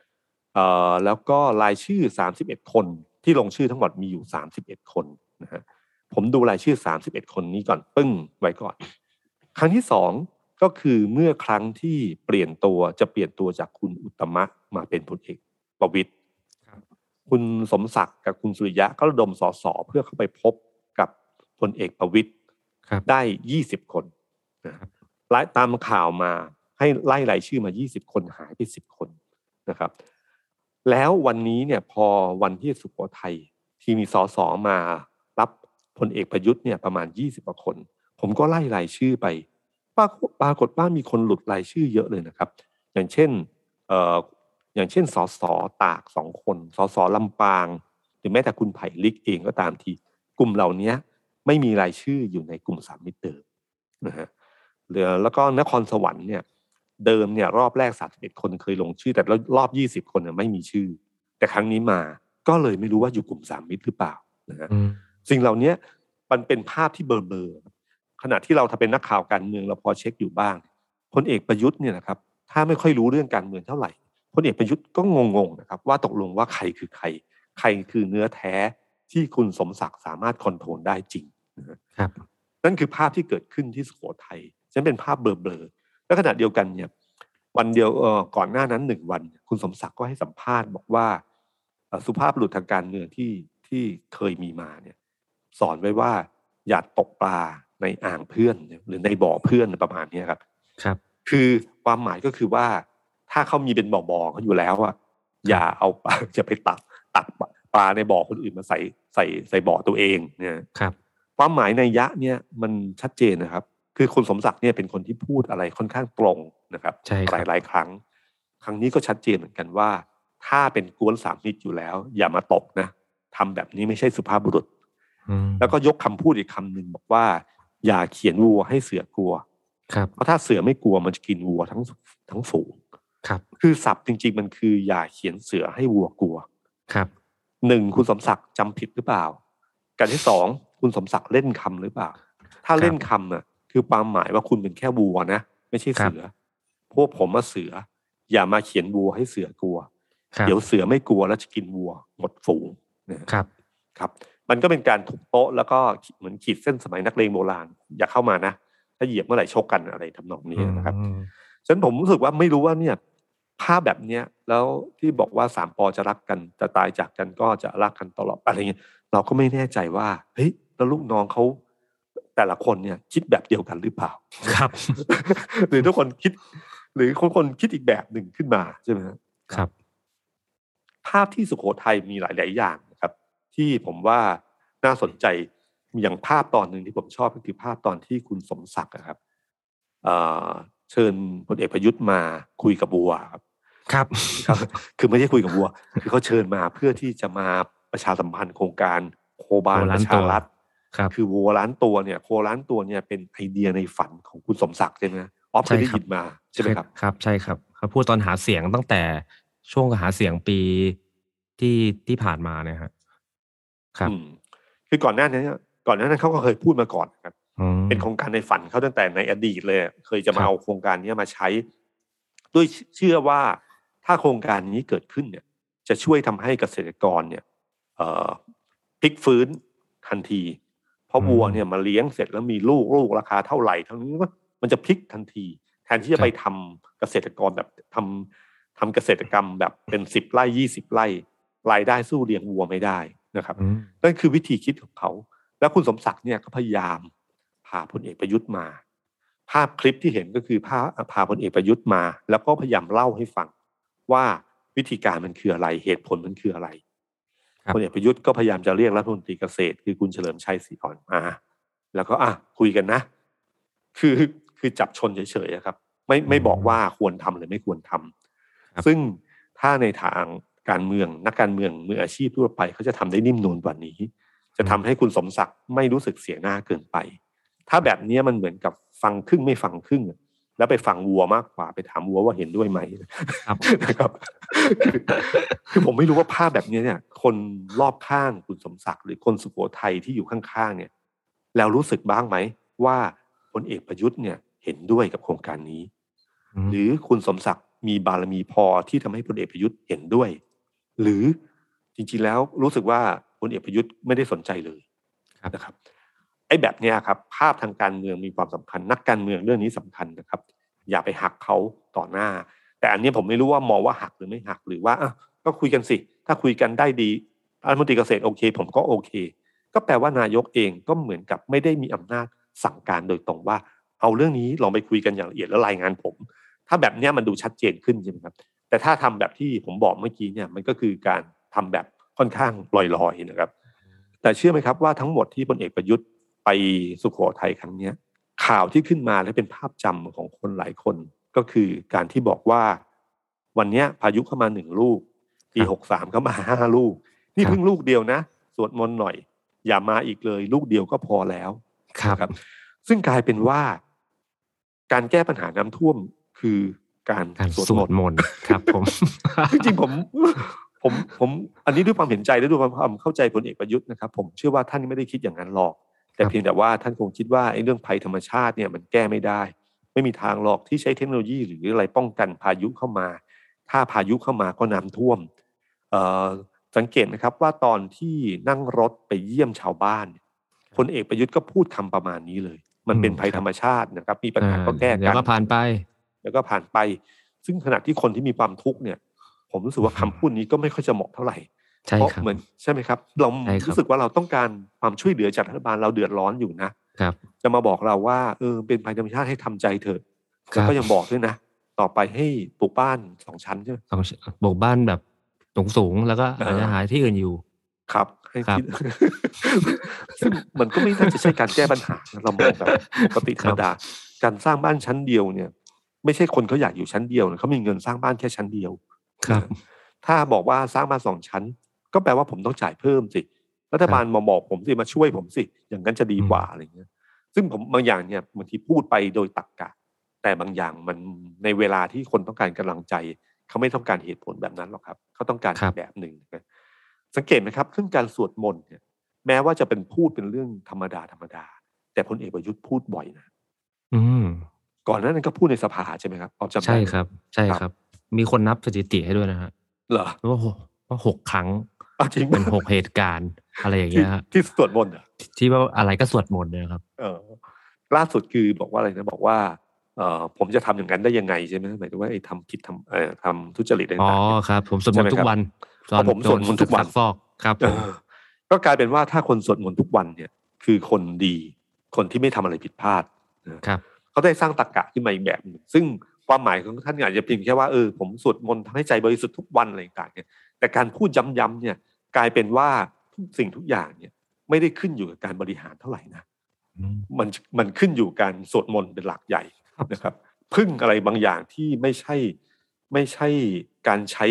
Speaker 2: แล้วก็รายชื่อ 31 คนที่ลงชื่อทั้งหมดมีอยู่ 31 คนนะฮะผมดูรายชื่อ 31 คนนี้ก่อนปึ้งไว้ก่อน ครั้งที่สองก็คือเมื่อครั้งที่เปลี่ยนตัวจะเปลี่ยนตัวจากคุณอุตตมะมาเป็นพลเอกประวิตย
Speaker 3: ครับ
Speaker 2: คุณสมศักดิ์กับคุณสุริยะก็ระดมสสเพื่อเข้าไปพบกับพลเอกประวิตย
Speaker 3: ครับ
Speaker 2: ได้20คนนะครับไล่ตามข่าวมาให้ไล่รายชื่อมา20คนหายไป10คนนะครับ แล้ววันนี้เนี่ยพอวันที่สุโขทัยที่มีสอสอมารับพลเอกประยุทธ์เนี่ยประมาณ 20กว่าคน ผมก็ไล่รายชื่อไปปรากฏปรากฏว่ามีคนหลุดรายชื่อเยอะเลยนะครับ อย่างเช่นเอ่ออย่างเช่นสสตากสองคนสสลำปาง หรือแม้แต่คุณไผ่ลิกเองก็ตามที กลุ่มเหล่านี้ไม่มีรายชื่ออยู่ในกลุ่มสามมิตรเดิมนะฮะเหลือแล้วก็นครสวรรค์เนี่ย เดิมเนี่ยรอบแรกสามสิบเอ็ดคนเคยลงชื่อ แต่รอบยี่สิบคนเนี่ยไม่มีชื่อ แต่ครั้งนี้มาก็เลยไม่รู้ว่าอยู่กลุ่มสามมิตรหรือเปล่านะฮะ
Speaker 3: อืม
Speaker 2: สิ่งเหล่านี้มันเป็นภาพที่เบลอๆขณะที่เราถ้าเป็นนักข่าวการเมืองเราพอเช็คอยู่บ้างพลเอกประยุทธ์เนี่ยนะครับถ้าไม่ค่อยรู้เรื่องการเมืองเท่าไหร่พลเอกประยุทธ์ก็งงๆนะครับว่าตกลงว่าใครคือใคร ใครคือเนื้อแท้ที่คุณสมศักดิ์สามารถคอนโทรลได้จริงนะฮะ
Speaker 3: ครับ
Speaker 2: นั่นคือภาพที่เกิดขึ้นที่สุโขทัยฉันเป็นภาพเบลอๆ และขณะเดียวกันเนี่ยวันเดียวเอ่อก่อนหน้านั้นหนึ่งวัน คุณสมศักดิ์ก็ให้สัมภาษณ์บอกว่าเอ่อสุภาพบุรุษทางการเมืองที่ที่เคยมีมาเนี่ยสอนไว้ว่าอย่าตกปลาในอ่างเพื่อนเนี่ยหรือในบ่อเพื่อนประมาณเนี้ยครับ
Speaker 3: ครับ
Speaker 2: คือความหมายก็คือว่าถ้าเขามีเป็นบ่อบ่อๆเขาอยู่แล้วอะอย่าเอาปลาจะไปตักตักปลาในบ่อคนอื่นมาใส่ใส่ใส่บ่อตัวเองเนี่ย
Speaker 3: ครับ
Speaker 2: ความหมายในยยะเนี่ยมันชัดเจนนะครับ คือคุณสมศักดิ์เนี่ยเป็นคนที่พูดอะไรค่อนข้างตรงนะครับ
Speaker 3: ใช่ครับ
Speaker 2: หลายหลายๆครั้ง ครั้งนี้ก็ชัดเจนเหมือนกันว่า ถ้าเป็นกวนสามมิตรอยู่แล้ว อย่ามาตกนะทำแบบนี้ไม่ใช่สุภาพบุรุษ
Speaker 3: อืม
Speaker 2: แล้วก็ยกคำพูดอีกคำหนึ่งบอกว่า อย่าเขียนวัวให้เสือกลัว
Speaker 3: ครับ
Speaker 2: เพราะถ้าเสือไม่กลัวมันจะกินวัวทั้งทั้งฝูง
Speaker 3: ครับ
Speaker 2: คือศัพท์จริง ๆ มันคือ อย่าเขียนเสือให้วัวกลัว
Speaker 3: ครับ
Speaker 2: หนึ่งคุณสมศักดิ์จำผิดหรือเปล่า การที่สองคุณสมศักดิ์เล่นคำหรือเปล่า ถ้าเล่นคำน่ะ คือความหมายว่าคุณเป็นแค่วัวนะ ไม่ใช่เสือ พวกผมมาเสือ อย่ามาเขียนวัวให้เสือกลัว
Speaker 3: ครับ
Speaker 2: เดี๋ยวเสือไม่กลัวแล้วจะกินวัวหมดฝูงนะฮะ
Speaker 3: ครับ
Speaker 2: ครับ มันก็เป็นการทุบโต๊ะแล้วก็เหมือนขีดเส้นสมัยนักเลงโบราณ อย่าเข้ามานะ ถ้าเหยียบเมื่อไหร่ชกกันอะไรทำนองนี้นะครับ
Speaker 3: อืม
Speaker 2: ฉะนั้นผมรู้สึกว่าไม่รู้ว่าเนี่ยภาพแบบเนี้ยแล้วที่บอกว่าสามปอจะรักกันจะตายจากกันก็จะรักกันตลอดอะไรเงี้ยเราก็ไม่แน่ใจว่าเฮ้ยแล้วลูกน้องเขา แต่ละคนเนี่ยคิดแบบเดียวกันหรือเปล่า
Speaker 3: ครับ
Speaker 2: หรือทุกคนคิด หรือคนคนคิดอีกแบบหนึ่งขึ้นมาใช่ไหมฮะ
Speaker 3: ครับ
Speaker 2: ภาพที่สุโขทัยมีหลาย ๆ อย่างนะครับ ที่ผมว่าน่าสนใจอย่างภาพตอนหนึ่งที่ผมชอบก็คือภาพตอนที่คุณสมศักดิ์อะครับเอ่อเชิญพลเอกประยุทธ์มาคุยกับบัวครับ
Speaker 3: ครับ
Speaker 2: ครับ คือไม่ใช่คุยกับบัว คือเขาเชิญมาเพื่อที่จะมาประชาสัมพันธ์โครงการโคบาล
Speaker 3: โค
Speaker 2: ป
Speaker 3: ล้าน
Speaker 2: ระชา
Speaker 3: ตัว
Speaker 2: รัฐ
Speaker 3: ครับ
Speaker 2: คือวัวล้านตัวเนี่ยโคล้านตัวเนี่ยเป็นไอเดียในฝันของคุณสมศักดิ์ใช่ไหมออฟเคยได้
Speaker 3: ใช่ครับ
Speaker 2: ยินมาใช่ไหมครับ
Speaker 3: ครับ ใช่ครับเขาพูดตอนหาเสียงตั้งแต่ช่วงหาเสียงปีที่ที่ผ่านมาเนี่ยฮะครับ
Speaker 2: อืมคือก่อนหน้านี้ก่อนหน้านั้นเขาก็เคยพูดมาก่อนนะครับ
Speaker 3: อืม
Speaker 2: เป็นโครงการในฝันเขาตั้งแต่ในอดีตเลยอะเคยจะ
Speaker 3: ครั
Speaker 2: มา
Speaker 3: บ
Speaker 2: เอาโครงการนี้มาใช้ ด้วยเชื่อว่าถ้าโครงการนี้เกิดขึ้นเนี่ย จะช่วยทำให้เกษตรกรเนี่ยเอ่อพลิกฟื้นทันที เพราะวัวเนี่ยมาเลี้ยงเสร็จแล้วมีลูกลูกราคาเท่าไหร่ทั้งนี้ว่ามันจะพลิกทันที แทนที่จะไปทำเกษตรกรแบบทำทำเกษตรกรรมแบบเป็นสิบไร่ยี่สิบไร่รายได้สู้เลี้ยงวัวไม่ได้นะครับ
Speaker 3: อืม
Speaker 2: นั่นคือวิธีคิดของเขา แล้วคุณสมศักดิ์เนี่ยก็พยายามพาพลเอกประยุทธ์มา ภาพคลิปที่เห็นก็คือพาพาพลเอกประยุทธ์มา แล้วก็พยายามเล่าให้ฟังว่าวิธีการมันคืออะไรเหตุผลมันคืออะไร
Speaker 3: ครับ
Speaker 2: พลเอกประยุทธ์ก็พยายามจะเรียกรัฐมนตรีเกษตร คือคุณเฉลิมชัยศรีอ่อนมาแล้วก็อะคุยกันนะ คือคือจับชนเฉยๆอะครับ ไม่ไม่บอกว่าควรทำหรือไม่ควรทำ
Speaker 3: ครับ
Speaker 2: ซึ่งถ้าในทางการเมืองนักการเมืองมืออาชีพทั่วไปเขาจะทำได้นิ่มนูนกว่านี้ จะทำให้คุณสมศักดิ์ไม่รู้สึกเสียหน้าเกินไป ถ้าแบบเนี้ยมันเหมือนกับฟังครึ่งไม่ฟังครึ่งอะ แล้วไปฟังวัวมากกว่าไปถามวัวว่าเห็นด้วยไหม
Speaker 3: ครับ
Speaker 2: นะครับคือคือผมไม่รู้ว่าภาพแบบนี้เนี่ย คนรอบข้างคุณสมศักดิ์หรือคนสุโขทัยที่อยู่ข้างๆเนี่ย แล้วรู้สึกบ้างไหมว่าพลเอกประยุทธ์เนี่ยเห็นด้วยกับโครงการนี้
Speaker 3: ม
Speaker 2: หรือคุณสมศักดิ์มีบารมีพอที่ทำให้พลเอกประยุทธ์เห็นด้วย หรือจริงๆแล้วรู้สึกว่าพลเอกประยุทธ์ไม่ได้สนใจเลย
Speaker 3: ครับ
Speaker 2: นะครับ ไอ้แบบเนี้ยครับภาพทางการเมืองมีความสำคัญ นักการเมืองเรื่องนี้สำคัญนะครับ อย่าไปหักเขาต่อหน้า แต่อันนี้ผมไม่รู้ว่ามองว่าหักหรือไม่หักหรือว่าอะก็คุยกันสิ ถ้าคุยกันได้ดีรัฐมนตรีเกษตรโอเค ผมก็โอเค ก็แปลว่านายกเองก็เหมือนกับไม่ได้มีอำนาจสั่งการโดยตรงว่า เอาเรื่องนี้ลองไปคุยกันอย่างละเอียดแล้วรายงานผม ถ้าแบบเนี้ยมันดูชัดเจนขึ้นใช่ไหมครับ แต่ถ้าทำแบบที่ผมบอกเมื่อกี้เนี่ยมันก็คือการทำแบบค่อนข้างลอยๆนะครับ แต่เชื่อไหมครับว่าทั้งหมดที่พลเอกประยุทธ์ ไปสุโขทัยครั้งเนี้ยข่าวที่ขึ้นมาและเป็นภาพจำของคนหลายคน ก็คือการที่บอกว่า วันเนี้ยพายุเข้ามาหนึ่งลูกปี
Speaker 3: ครับ
Speaker 2: หกสามเข้ามาห้าลูก นี่
Speaker 3: ครับ
Speaker 2: เพิ่งลูกเดียวนะสวดมนต์หน่อย อย่ามาอีกเลย ลูกเดียวก็พอแล้ว
Speaker 3: ครับ
Speaker 2: นะครับซึ่งกลายเป็นว่า การแก้ปัญหาน้ำท่วมคือการ
Speaker 3: การ
Speaker 2: สวด
Speaker 3: ส
Speaker 2: ม
Speaker 3: วด
Speaker 2: นต์
Speaker 3: มนต์ครับ ผม
Speaker 2: จริงๆผมผมผมอันนี้ด้วยความเห็นใจและด้วยความเข้าใจพลเอกประยุทธ์นะครับ ผมเชื่อว่าท่านไม่ได้คิดอย่างนั้นหรอก แต่
Speaker 3: ครับ
Speaker 2: เพียงแต่ว่าท่านคงคิดว่าไอ้เรื่องภัยธรรมชาติเนี่ยมันแก้ไม่ได้ ไม่มีทางหรอกที่ใช้เทคโนโลยีหรืออะไรป้องกันพายุเข้ามา ถ้าพายุเข้ามาก็น้ำท่วมเอ่อสังเกตนะครับว่าตอนที่นั่งรถไปเยี่ยมชาวบ้านพลเอกประยุทธ์ก็พูดคำประมาณนี้เลย มันเป็น
Speaker 3: อืม
Speaker 2: ภัย
Speaker 3: ครับ
Speaker 2: ธรรมชาตินะครับ มีปัญหาก็แก้
Speaker 3: เดี๋ย
Speaker 2: กั
Speaker 3: วนก็ผ่านไป
Speaker 2: แล้วก็ผ่านไป ซึ่งขณะที่คนที่มีความทุกข์เนี่ย ผมรู้สึกว่าคำพูดนี้ก็ไม่ค่อยจะเหมาะเท่าไหร่
Speaker 3: ใช่
Speaker 2: เพราะ
Speaker 3: ครับ
Speaker 2: เหมือนใช่ไหมครับ เรา
Speaker 3: ใช่ครับ
Speaker 2: รู้สึกว่าเราต้องการความช่วยเหลือจากรัฐบาลเราเดือดร้อนอยู่นะ
Speaker 3: ครับ
Speaker 2: จะมาบอกเราว่าเออเป็นภัยธรรมชาติให้ทำใจเถอะ
Speaker 3: ครั
Speaker 2: แล้ว
Speaker 3: บ
Speaker 2: ก็ยังบอกด้วยนะ ต่อไปให้ปลูกบ้านสองชั้นใช่ไหม
Speaker 3: ต้องโบกบ้านแบบสูงสูงๆแล้วก็
Speaker 2: อ่า
Speaker 3: อาจจะหาที่อื่นอยู่
Speaker 2: ครับให้
Speaker 3: ครับ
Speaker 2: คิดซึ่งมันก็ไม่น่าจะใช่การแก้ปัญหานะเรามองแบบปกติธรรมดาการสร้างบ้านชั้นเดียวเนี่ย ไม่ใช่คนเขาอยากอยู่ชั้นเดียวนะเขามีเงินสร้างบ้านแค่ชั้นเดียว
Speaker 3: ครับ
Speaker 2: ถ้าบอกว่าสร้างบ้านสองชั้น ก็แปลว่าผมต้องจ่ายเพิ่มสิรัฐบาลมาบอกผมสิมาช่วยผมสิอย่างนั้นจะดีกว่าอะไรเงี้ย ซึ่งผมบางอย่างเนี่ยบางทีพูดไปโดยตรรกะ แต่บางอย่างมันในเวลาที่คนต้องการกำลังใจ เขาไม่ต้องการเหตุผลแบบนั้นหรอกครับ เขาต้องการ
Speaker 3: ครั
Speaker 2: อี
Speaker 3: บ
Speaker 2: กแบบหนึ่งนะสังเกตไหมครับเรื่องการสวดมนต์เนี่ย แม้ว่าจะเป็นพูดเป็นเรื่องธรรมดาธรรมดา แต่พลเอกประยุทธ์พูดบ่อยนะ
Speaker 3: อืม
Speaker 2: ก่อนหนานั้นก็พูดในสภาใช่ไหมครับออกจำได้
Speaker 3: ใช่
Speaker 2: ไหม
Speaker 3: ครับ ใช่
Speaker 2: ครับ
Speaker 3: ครับ มีคนนับสถิติให้ด้วยนะฮะ
Speaker 2: เหรอ
Speaker 3: ว่าหกว่าหกครั้ง
Speaker 2: เอาจริง
Speaker 3: เป็นหกเหตุการณ์อะไรอย่าง
Speaker 2: ที่
Speaker 3: เงี้ยฮะ
Speaker 2: ที่สวดมนต์เหรอ
Speaker 3: ที่ว่าอะไรก็สวดมนต์เนี่ยครับ
Speaker 2: เออ ล่าสุดคือบอกว่าอะไรนะบอกว่าเออผมจะทำอย่างนั้นได้ยังไงใช่ไหมหมายถึงว่าไอ้ทำผิดทำเอ่อทำทุจริต
Speaker 3: อ๋อ
Speaker 2: ต่างๆเนี่ย
Speaker 3: ครับ ผมสวดมนต์ทุกวัน
Speaker 2: ใช่ไหมครับผมสวดมนต์ทุกวัน
Speaker 3: ซัฟอกครับผ
Speaker 2: เอ
Speaker 3: ม
Speaker 2: อก็กลายเป็นว่าถ้าคนสวดมนต์ทุกวันเนี่ย คือคนดี คนที่ไม่ทำอะไรผิดพลาดนะครับเขาได้สร้างตรรกะขึ้นมาอีกแบบหนึ่งซึ่งความหมายของท่านอาจจะเพียงแค่ว่าเออผมสวดมนต์ทำให้ใจบริสุทธิ์ทุกวันอะไรต่างๆเนี่ยแต่การพูดย้ำๆเนี่ย กลายเป็นว่าทุกสิ่งทุกอย่างเนี่ยไม่ได้ขึ้นอยู่กับการบริหารเท่าไหร่นะ
Speaker 3: อืม
Speaker 2: มันมันขึ้นอยู่การสวดมนต์เป็นหลักใหญ่นะครับ พึ่งอะไรบางอย่างที่ไม่ใช่ไม่ใช่การใช้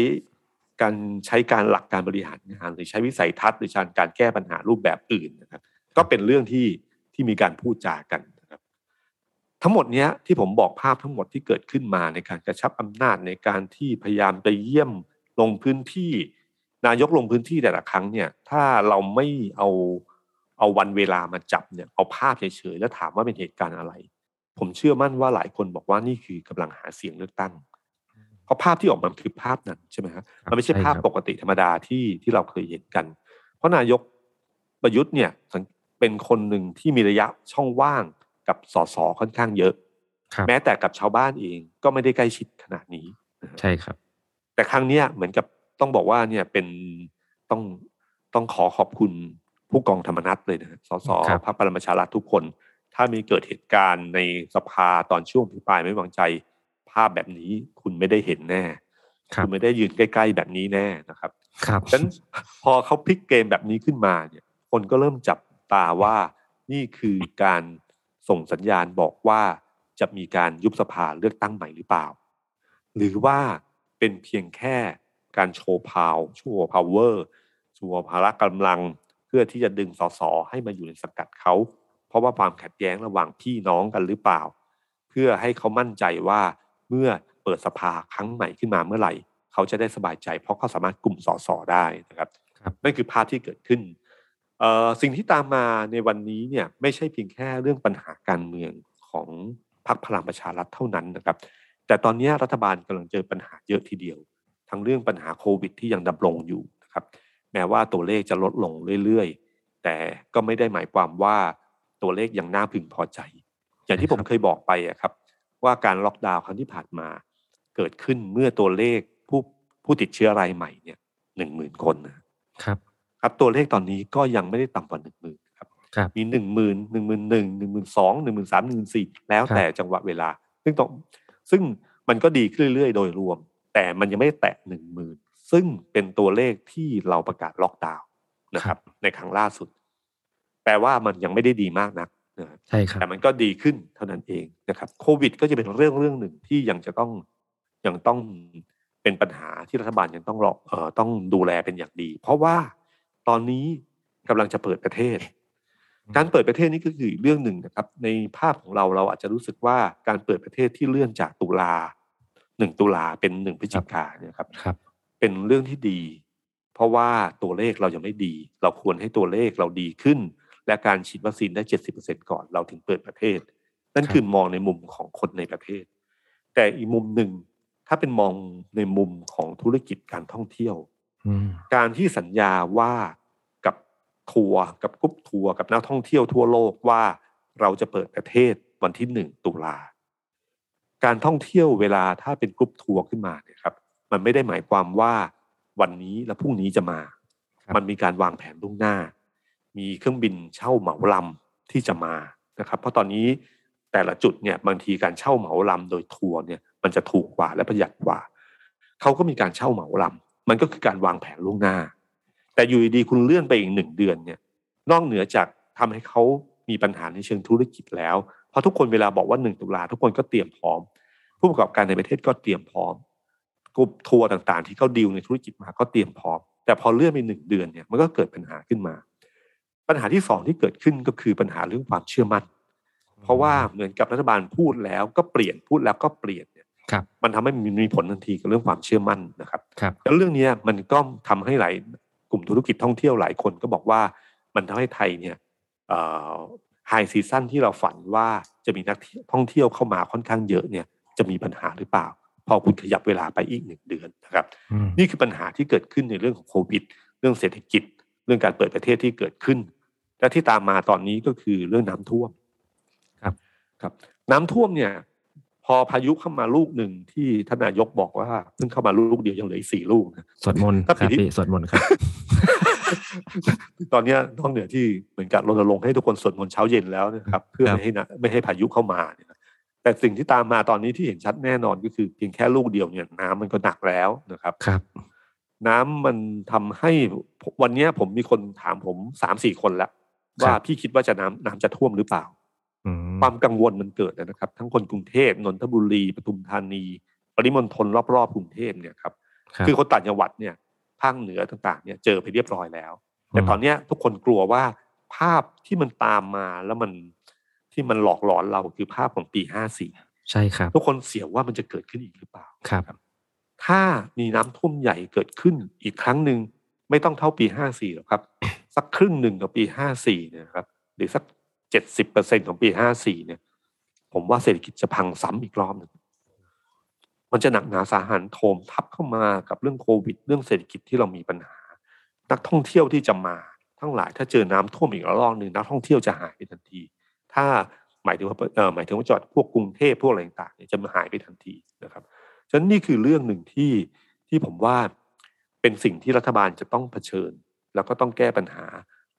Speaker 2: การใช้การหลักการบริหารงานหรือใช้วิสัยทัศน์หรือการแก้ปัญหารูปแบบอื่นนะครับ ก็เป็นเรื่องที่ที่มีการพูดจากันนะครับ ทั้งหมดเนี้ยที่ผมบอกภาพทั้งหมดที่เกิดขึ้นมาในการกระชับอำนาจในการที่พยายามไปเยี่ยมลงพื้นที่ นายกลงพื้นที่แต่ละครั้งเนี่ย ถ้าเราไม่เอาเอาวันเวลามาจับเนี่ยเอาภาพเฉยๆแล้วถามว่าเป็นเหตุการณ์อะไร ผมเชื่อมั่นว่าหลายคนบอกว่านี่คือกำลังหาเสียงเลือกตั้งเพราะภาพที่ออกมาคือภาพนั้นใช่ไหมครับมันไม่ใช่ภาพปกติธรรมดาที่ที่เราเคยเห็นกัน เพราะนายกประยุทธ์เนี่ยสังเป็นคนหนึ่งที่มีระยะช่องว่างกับสสค่อนข้างเยอะ
Speaker 3: ครับ
Speaker 2: แม้แต่กับชาวบ้านเองก็ไม่ได้ใกล้ชิดขนาดนี้
Speaker 3: ใช่ครับ
Speaker 2: แต่ครั้งเนี้ยเหมือนกับ ต้องบอกว่าเนี่ยเป็นต้องต้องขอขอบคุณผู้กองธรรมนัฐเลยนะสส
Speaker 3: ครับ
Speaker 2: พรรคพลังประชารัฐทุกคน ถ้ามีเกิดเหตุการณ์ในสภาตอนช่วงพิปรายไม่วางใจ ภาพแบบนี้คุณไม่ได้เห็นแน่
Speaker 3: ครับ
Speaker 2: ณไม่ได้ยืนใกล้ ๆ แบบนี้แน่นะครับ
Speaker 3: ครับ
Speaker 2: ฉะนั้นพอเขาพลิกเกมแบบนี้ขึ้นมาเนี่ย คนก็เริ่มจับตาว่านี่คือการส่งสัญญาณบอกว่าจะมีการยุบสภาเลือกตั้งใหม่หรือเปล่า หรือว่าเป็นเพียงแค่ การโชว์พาวโชว์พาวเวอร์โชว์พละกำลัง เพื่อที่จะดึงสสให้มาอยู่ในสังกัดเขาเพราะว่าความขัดแย้งระหว่างพี่น้องกันหรือเปล่า เพื่อให้เขามั่นใจว่าเมื่อเปิดสภาครั้งใหม่ขึ้นมาเมื่อไหร่ เขาจะได้สบายใจ เพราะเขาสามารถกลุ่มสสได้นะครับ
Speaker 3: ครับ
Speaker 2: นั่นคือภาพที่เกิดขึ้นเอ่อสิ่งที่ตามมาในวันนี้เนี่ยไม่ใช่เพียงแค่เรื่องปัญหาการเมืองของพรรคพลังประชารัฐเท่านั้นนะครับ แต่ตอนนี้รัฐบาลกำลังเจอปัญหาเยอะทีเดียว ทั้งเรื่องปัญหาโควิด ที่ยังดำรงอยู่นะครับ แม้ว่าตัวเลขจะลดลงเรื่อยๆ แต่ก็ไม่ได้หมายความว่าตัวเลขยังน่าพึงพอใจ อย่างที่ผมเคยบอกไปอะครับ ว่าการล็อกดาวน์ครั้งที่ผ่านมา เกิดขึ้นเมื่อตัวเลขผู้ผู้ติดเชื้อรายใหม่เนี่ยหนึ่งหมื่นคนนะครับครับตัวเลขตอนนี้ก็ยังไม่ได้ต่ำกว่าหนึ่งหมื่นครับ
Speaker 3: ครับ
Speaker 2: มีหนึ่งหมื่นหนึ่งหมื่นหนึ่งหนึ่งหมื่นสองหนึ่งหมื่นสามหนึ่งหมื่นสี่แล้วแต่จังหวะเวลา ซึ่งต้องซึ่งมันก็ดีขึ้นเรื่อยๆ โดยรวม แต่มันยังไม่ได้แตะหนึ่งหมื่นซึ่งเป็นตัวเลขที่เราประกาศล็อกดาวน์นะครับ ในครั้งล่าสุด แปลว่ามันยังไม่ได้ดีมากนักนะครับ
Speaker 3: ใช่ครับ
Speaker 2: แต่มันก็ดีขึ้นเท่านั้นเองนะครับโควิด ก็จะเป็นเรื่องเรื่องหนึ่งที่ยังจะต้องยังต้องเป็นปัญหาที่รัฐบาลยังต้องรอเอ่อต้องดูแลเป็นอย่างดี เพราะว่าตอนนี้กำลังจะเปิดประเทศ การเปิดประเทศนี่ก็คืออีกเรื่องหนึ่งนะครับ ในภาพของเราเราอาจจะรู้สึกว่าการเปิดประเทศที่เลื่อนจากตุลา หนึ่งตุลาเป็นหนึ่งพฤศจิกาเนี่ยครับ
Speaker 3: ครับ
Speaker 2: เป็นเรื่องที่ดี เพราะว่าตัวเลขเรายังไม่ดี เราควรให้ตัวเลขเราดีขึ้น และการฉีดวัคซีนได้เจ็ดสิบเปอร์เซ็นก่อนเราถึงเปิดประเทศ นั่น
Speaker 3: ครับ
Speaker 2: คือมองในมุมของคนในประเทศ แต่อีกมุมหนึ่งถ้าเป็นมองในมุมของธุรกิจการท่องเที่ยว
Speaker 3: อืม
Speaker 2: การที่สัญญาว่ากับทัวร์กับกรุ๊ปทัวร์กับนักท่องเที่ยวทั่วโลกว่าเราจะเปิดประเทศวันที่หนึ่งตุลา การท่องเที่ยวเวลาถ้าเป็นกรุ๊ปทัวร์ขึ้นมาเนี่ยครับ มันไม่ได้หมายความว่าวันนี้และพรุ่งนี้จะมา
Speaker 3: ครับ
Speaker 2: มันมีการวางแผนล่วงหน้า มีเครื่องบินเช่าเหมาลำที่จะมานะครับ เพราะตอนนี้แต่ละจุดเนี่ยบางทีการเช่าเหมาลำโดยทัวร์เนี่ยมันจะถูกกว่าและประหยัดกว่าเขาก็มีการเช่าเหมาลำมันก็คือการวางแผนล่วงหน้า แต่อยู่ดีๆคุณเลื่อนไปอีกหนึ่งเดือนเนี่ย นอกเหนือจากทำให้เขามีปัญหาในเชิงธุรกิจแล้วเพ ราะทุกคนเวลาบอกว่าหนึ่งตุลาทุกคนก็เตรียมพร้อม ผู้ประกอบการในประเทศก็เตรียมพร้อมกลุ่มทัวร์ต่างๆ ที่เขาดีลในธุรกิจมาก็เตรียมพร้อม แต่พอเลื่อนไปหนึ่งเดือนเนี่ยมันก็เกิดปัญหาขึ้นมา ปัญหาที่สองที่เกิดขึ้นก็คือปัญหาเรื่องความเชื่อมั่น เพราะว่าเหมือนกับรัฐบาลพูดแล้วก็เปลี่ยนพูดแล้วก็เปลี่ยนเนี่ย
Speaker 3: ครับ
Speaker 2: มันทำให้มันมีผลทันทีกับเรื่องความเชื่อมั่นนะครับ
Speaker 3: ครับ
Speaker 2: แล้วเรื่องเนี้ยมันก็ทำให้หลายกลุ่มธุรกิจท่องเที่ยวหลายคนก็บอกว่ามันทำให้ไทยเนี่ย ไฮซีซั่นที่เราฝันว่าจะมีนักท่องเที่ยวเข้ามาค่อนข้างเยอะเนี่ยจะมีปัญหาหรือเปล่า พอคุณขยับเวลาไปอีกหนึ่งเดือนนะครับ
Speaker 3: อืม
Speaker 2: นี่คือปัญหาที่เกิดขึ้นในเรื่องของโควิด เรื่องเศรษฐกิจ เรื่องการเปิดประเทศที่เกิดขึ้น และที่ตามมาตอนนี้ก็คือเรื่องน้ำท่วม
Speaker 3: ครับ
Speaker 2: ครับ น้ำท่วมเนี่ย พอพายุเข้ามาลูกหนึ่งที่ท่านนายกบอกว่าเพิ่งเข้ามาลูกเดียวยังเหลืออีกสี่ลูกนะ
Speaker 3: สวดมนต์ค
Speaker 2: ถ้า
Speaker 3: รับ
Speaker 2: ปีนี้
Speaker 3: พี่สวดมนต์ครับ
Speaker 2: ตอนเนี้ยนอกเหนือที่เหมือนกับรณรงค์ให้ทุกคนสวดมนต์เช้าเย็นแล้วนะครับ เพื่อ
Speaker 3: ครับ
Speaker 2: ไม่ให้นะไม่ให้พายุเข้ามาเนี่ยนะแต่สิ่งที่ตามมาตอนนี้ที่เห็นชัดแน่นอนก็คือเพียงแค่ลูกเดียวเนี่ยน้ำมันก็หนักแล้วนะครับ
Speaker 3: ครับ
Speaker 2: น้ำมันทำให้วันเนี้ยผมมีคนถามผมสามสี่คนแล้ว
Speaker 3: ครับ
Speaker 2: ว่าพี่คิดว่าจะน้ำน้ำจะท่วมหรือเปล่า
Speaker 3: อืม
Speaker 2: ความกังวลมันเกิดนะครับ ทั้งคนกรุงเทพนนทบุรีปทุมธานี ปริมณฑลรอบๆกรุงเทพเนี่ยครับ
Speaker 3: ครับ
Speaker 2: คือคนต่างจังหวัดเนี่ย ภาคเหนือต่างๆเนี่ยเจอไปเรียบร้อยแล้ว แต่
Speaker 3: อืม
Speaker 2: ตอนเนี้ยทุกคนกลัวว่าภาพที่มันตามมาแล้วมันที่มันหลอกหลอนเราคือภาพของปีห้าสี่
Speaker 3: ใช่ครับ
Speaker 2: ทุกคนเสียวว่ามันจะเกิดขึ้นอีกหรือเปล่า
Speaker 3: ครับ
Speaker 2: ถ้ามีน้ำท่วมใหญ่เกิดขึ้นอีกครั้งหนึ่งไม่ต้องเท่าปีห้าสี่หรอกครับ สักครึ่งหนึ่งของปีห้าสี่เนี่ยนะครับ หรือสักเจ็ดสิบเปอร์เซ็นของปีห้าสี่เนี่ย ผมว่าเศรษฐกิจจะพังซ้ำอีกรอบหนึ่ง มันจะหนักหนาสาหัสโถมทับเข้ามากับเรื่องโควิด เรื่องเศรษฐกิจที่เรามีปัญหา นักท่องเที่ยวที่จะมา ทั้งหลายถ้าเจอน้ำท่วมอีกระลอกหนึ่งนักท่องเที่ยวจะหายไปทันที ถ้าหมายถึงว่าเออหมายถึงว่าจอดพวกกรุงเทพพวกอะไรต่างๆเนี่ยจะมาหายไปทันทีนะครับฉะนั้นนี่คือเรื่องหนึ่งที่ที่ผมว่าเป็นสิ่งที่รัฐบาลจะต้องเผชิญ แล้วก็ต้องแก้ปัญหา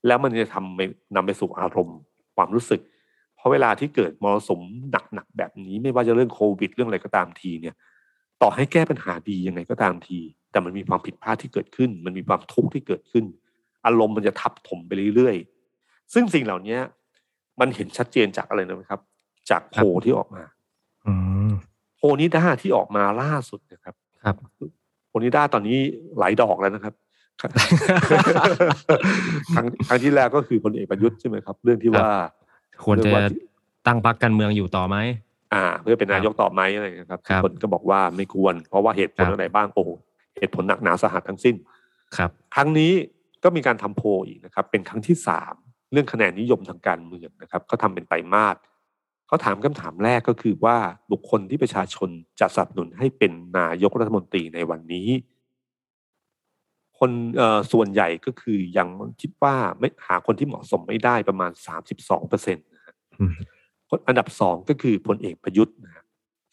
Speaker 2: แล้วมันจะทำไปนำไปสู่อารมณ์ ความรู้สึก เพราะเวลาที่เกิดมรสุมหนักๆแบบนี้ ไม่ว่าจะเรื่องโควิด เรื่องอะไรก็ตามทีเนี่ย ต่อให้แก้ปัญหาดียังไงก็ตามที แต่มันมีความผิดพลาดที่เกิดขึ้น มันมีความทุกข์ที่เกิดขึ้น อารมณ์มันจะทับถมไปเรื่อยๆ ซึ่งสิ่งเหล่านี้มันเห็นชัดเจนจากอะไรนะครับ จากโพลที่ออกมา
Speaker 3: อืม
Speaker 2: โพลนิด้าที่ออกมาล่าสุดนะครับ
Speaker 3: ครับ
Speaker 2: โพนิด้าตอนนี้หลายดอกแล้วนะครับครั้งครั้งที่แรกก็คือพลเอกประยุทธ์ใช่ไหมครับ เรื่องที่ว่า
Speaker 3: ควรจะ
Speaker 2: เองว่า
Speaker 3: ตั้งพรรคการเมืองอยู่ต่อไหม
Speaker 2: อ่า เพื่อเป็นนายกต่อไหมอะไรอย่างเงี้ยครับ
Speaker 3: ครับ
Speaker 2: คนก็บอกว่าไม่ควร เพราะว่าเหตุผล
Speaker 3: ครับ
Speaker 2: อะไรบ้างโอ้โหเหตุผลหนักหนาสาหัสทั้งสิ้น
Speaker 3: ครับ
Speaker 2: ครั้งนี้ก็มีการทำโพลอีกนะครับ เป็นครั้งที่สามเรื่องคะแนนนิยมทางการเมืองนะครับเขาทำเป็นไตรมาสเขาถามคำถามแรกก็คือว่าบุคคลที่ประชาชนจะสนับสนุนให้เป็นนายกรัฐมนตรีในวันนี้ คนเอ่อส่วนใหญ่ก็คือยังคิดว่าไม่หาคนที่เหมาะสมไม่ได้ประมาณสามสิบสองเปอร์เซ็นต์นะฮะ
Speaker 3: อืม
Speaker 2: คนอันดับสองก็คือพลเอกประยุทธ์นะฮะ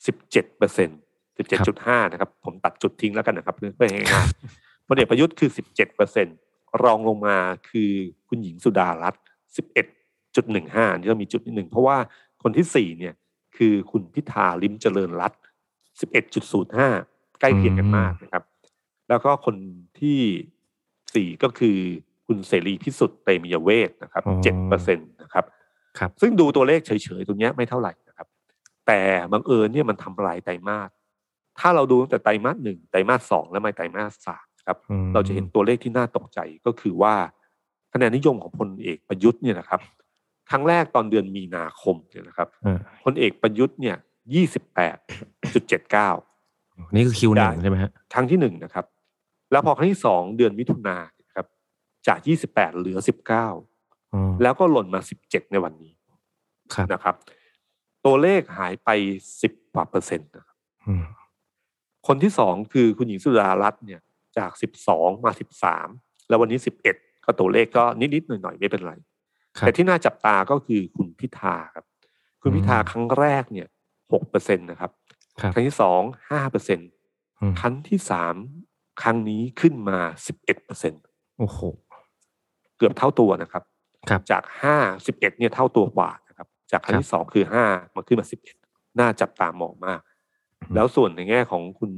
Speaker 2: สิบเจ็ดเปอร์เซ็นต์สิบเจ็ดจุดห้านะครับ ผมตัดจุดทิ้งแล้วกันนะครับเพื่อให้ง่ายๆพลเอกประยุทธ์คือ17เปอร์เซ็นรองลงมาคือคุณหญิงสุดารัตน์11.15นี่ก็มีจุดนิดหนึ่งเพราะว่าคนที่สี่เนี่ยคือคุณพิธาลิมเจริญรัตน์11.05ใกล้เคียงกันมากนะครับ แล้วก็คนที่สี่ก็คือคุณเสรีพิสุทธิ์เตมียเวทนะครับ
Speaker 3: อ๋อ
Speaker 2: 7เปอร์เซ็นต์นะ ครับ
Speaker 3: ครับ
Speaker 2: ซึ่งดูตัวเลขเฉยๆตรงเนี้ยไม่เท่าไหร่นะครับ แต่บังเอิญเนี่ยมันทำลายไตรมาสถ้าเราดูตั้งแต่ไตรมาสหนึ่งไตรมาสสองและไม่ไตรมาสสามครับ
Speaker 3: อืม
Speaker 2: เราจะเห็นตัวเลขที่น่าตกใจก็คือว่าคะแนนนิยมของพลเอกประยุทธ์เนี่ยนะครับครั้งแรกตอนเดือนมีนาคมเนี่ยนะครับ
Speaker 3: เออ
Speaker 2: พลเอกประยุทธ์เนี่ยยี่สิบแปดจุดเจ็ดเก้า
Speaker 3: นี่คือคิวหนึ่ง
Speaker 2: ได้
Speaker 3: ใช่ไหมฮะ
Speaker 2: ครั้งที่หนึ่งนะครับ แล้วพอครั้งที่สองเดือนมิถุนาครับ จากยี่สิบแปดเหลือสิบเก้า
Speaker 3: อืม
Speaker 2: แล้วก็หล่นมาสิบเจ็ดในวันนี้
Speaker 3: ครับ
Speaker 2: นะครับ ตัวเลขหายไปสิบกว่าเปอร์เซ็นต์นะครับ
Speaker 3: อืม
Speaker 2: คนที่สองคือคุณหญิงสุดารัตน์เนี่ย จากสิบสองมาสิบสามแล้ววันนี้สิบเอ็ดก็ตัวเลขก็นิดๆหน่อยๆไม่เป็นไร
Speaker 3: ครับ
Speaker 2: แต่ที่น่าจับตาก็คือคุณพิธาครับ คุณพิธา
Speaker 3: อืม
Speaker 2: ครั้งแรกเนี่ยหกเปอร์เซ็นตนะครับ
Speaker 3: ครับ
Speaker 2: ครั้งที่สองห้าเปอร์เซ็น
Speaker 3: อืม
Speaker 2: ครั้งที่สามครั้งนี้ขึ้นมาสิบเอ็ดเปอร์เซ็น
Speaker 3: โอ้โห
Speaker 2: เกือบเท่าตัวนะครับ
Speaker 3: ครับ
Speaker 2: จากห้าสิบเอ็ดเนี่ยเท่าตัวกว่านะครับ จากครั้งที่สองคือห้ามาขึ้นมาสิบเอ็ดน่าจับตามองมาก
Speaker 3: อืม
Speaker 2: แล้วส่วนในแง่ของคุณ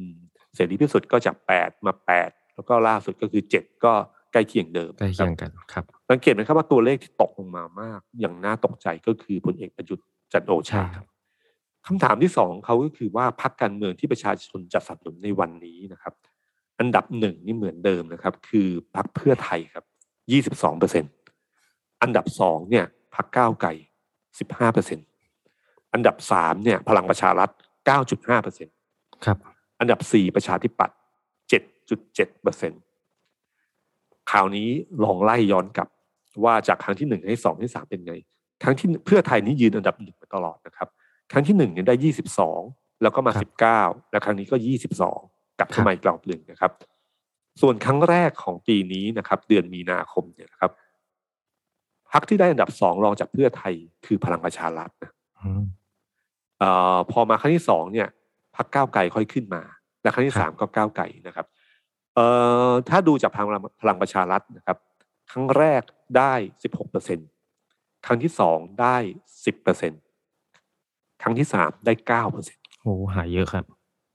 Speaker 2: เสรีพิสุทธิ์ก็จากแปดมาแปดแล้วก็ล่าสุดก็คือเจ็ดก็ใกล้เคียงเดิม
Speaker 3: ใกล้
Speaker 2: ค
Speaker 3: เคี
Speaker 2: รับ
Speaker 3: ยงกันครับ
Speaker 2: สังเกตไหมครับว่าตัวเลขที่ตกลงมามาก อย่างน่าตกใจก็คือพลเอกประยุทธ์จันทร์โอ
Speaker 3: ใช่
Speaker 2: ชา
Speaker 3: ครับ
Speaker 2: คำถามที่สองเขาก็คือว่าพรรคการเมืองที่ประชาชนจะสนับสนุนในวันนี้นะครับ อันดับหนึ่งนี่เหมือนเดิมนะครับ คือพรรคเพื่อไทยครับยี่สิบสองเปอร์เซ็น อันดับสองเนี่ยพรรคก้าวไก่สิบห้าเปอร์เซ็นอันดับสามเนี่ย พลังประชารัฐเก้าจุดห้าเปอร์เซ็น
Speaker 3: ครับ
Speaker 2: อันดับสี่ประชาธิปัตย์เจ็ดจุดเจ็ดเปอร์เซ็นข่าวนี้ลองไล่ย้อนกลับว่าจากครั้งที่หนึ่งให้สองให้สามเป็นไง ครั้งที่เพื่อไทยนี่ยืนอันดับหนึ่งมาตลอดนะครับ ครั้งที่หนึ่งเนี่ยได้ยี่สิบสองแล้วก็มา
Speaker 3: ครับ
Speaker 2: สิบเก้าและครั้งนี้ก็ยี่สิบสองกลับเข้ามาอีกรอบหนึ่งนะครับ ส่วนครั้งแรกของปีนี้นะครับ เดือนมีนาคมเนี่ยนะครับ พักที่ได้อันดับสองรองจากเพื่อไทยคือพลังประชารัฐนะ
Speaker 3: อืม
Speaker 2: เอ่อพอมาครั้งที่สองเนี่ยพักก้าวไกลค่อยขึ้นมา และครั้งที่
Speaker 3: ครับ
Speaker 2: สามก็ก้าวไกลนะครับเอ่อถ้าดูจากพลังพลังประชารัฐนะครับ ครั้งแรกได้สิบหกเปอร์เซ็นครั้งที่สองได้สิบเปอร์เซ็นครั้งที่สามได้เก้าเปอร์เซ็น
Speaker 3: โอ้หายเยอะครับ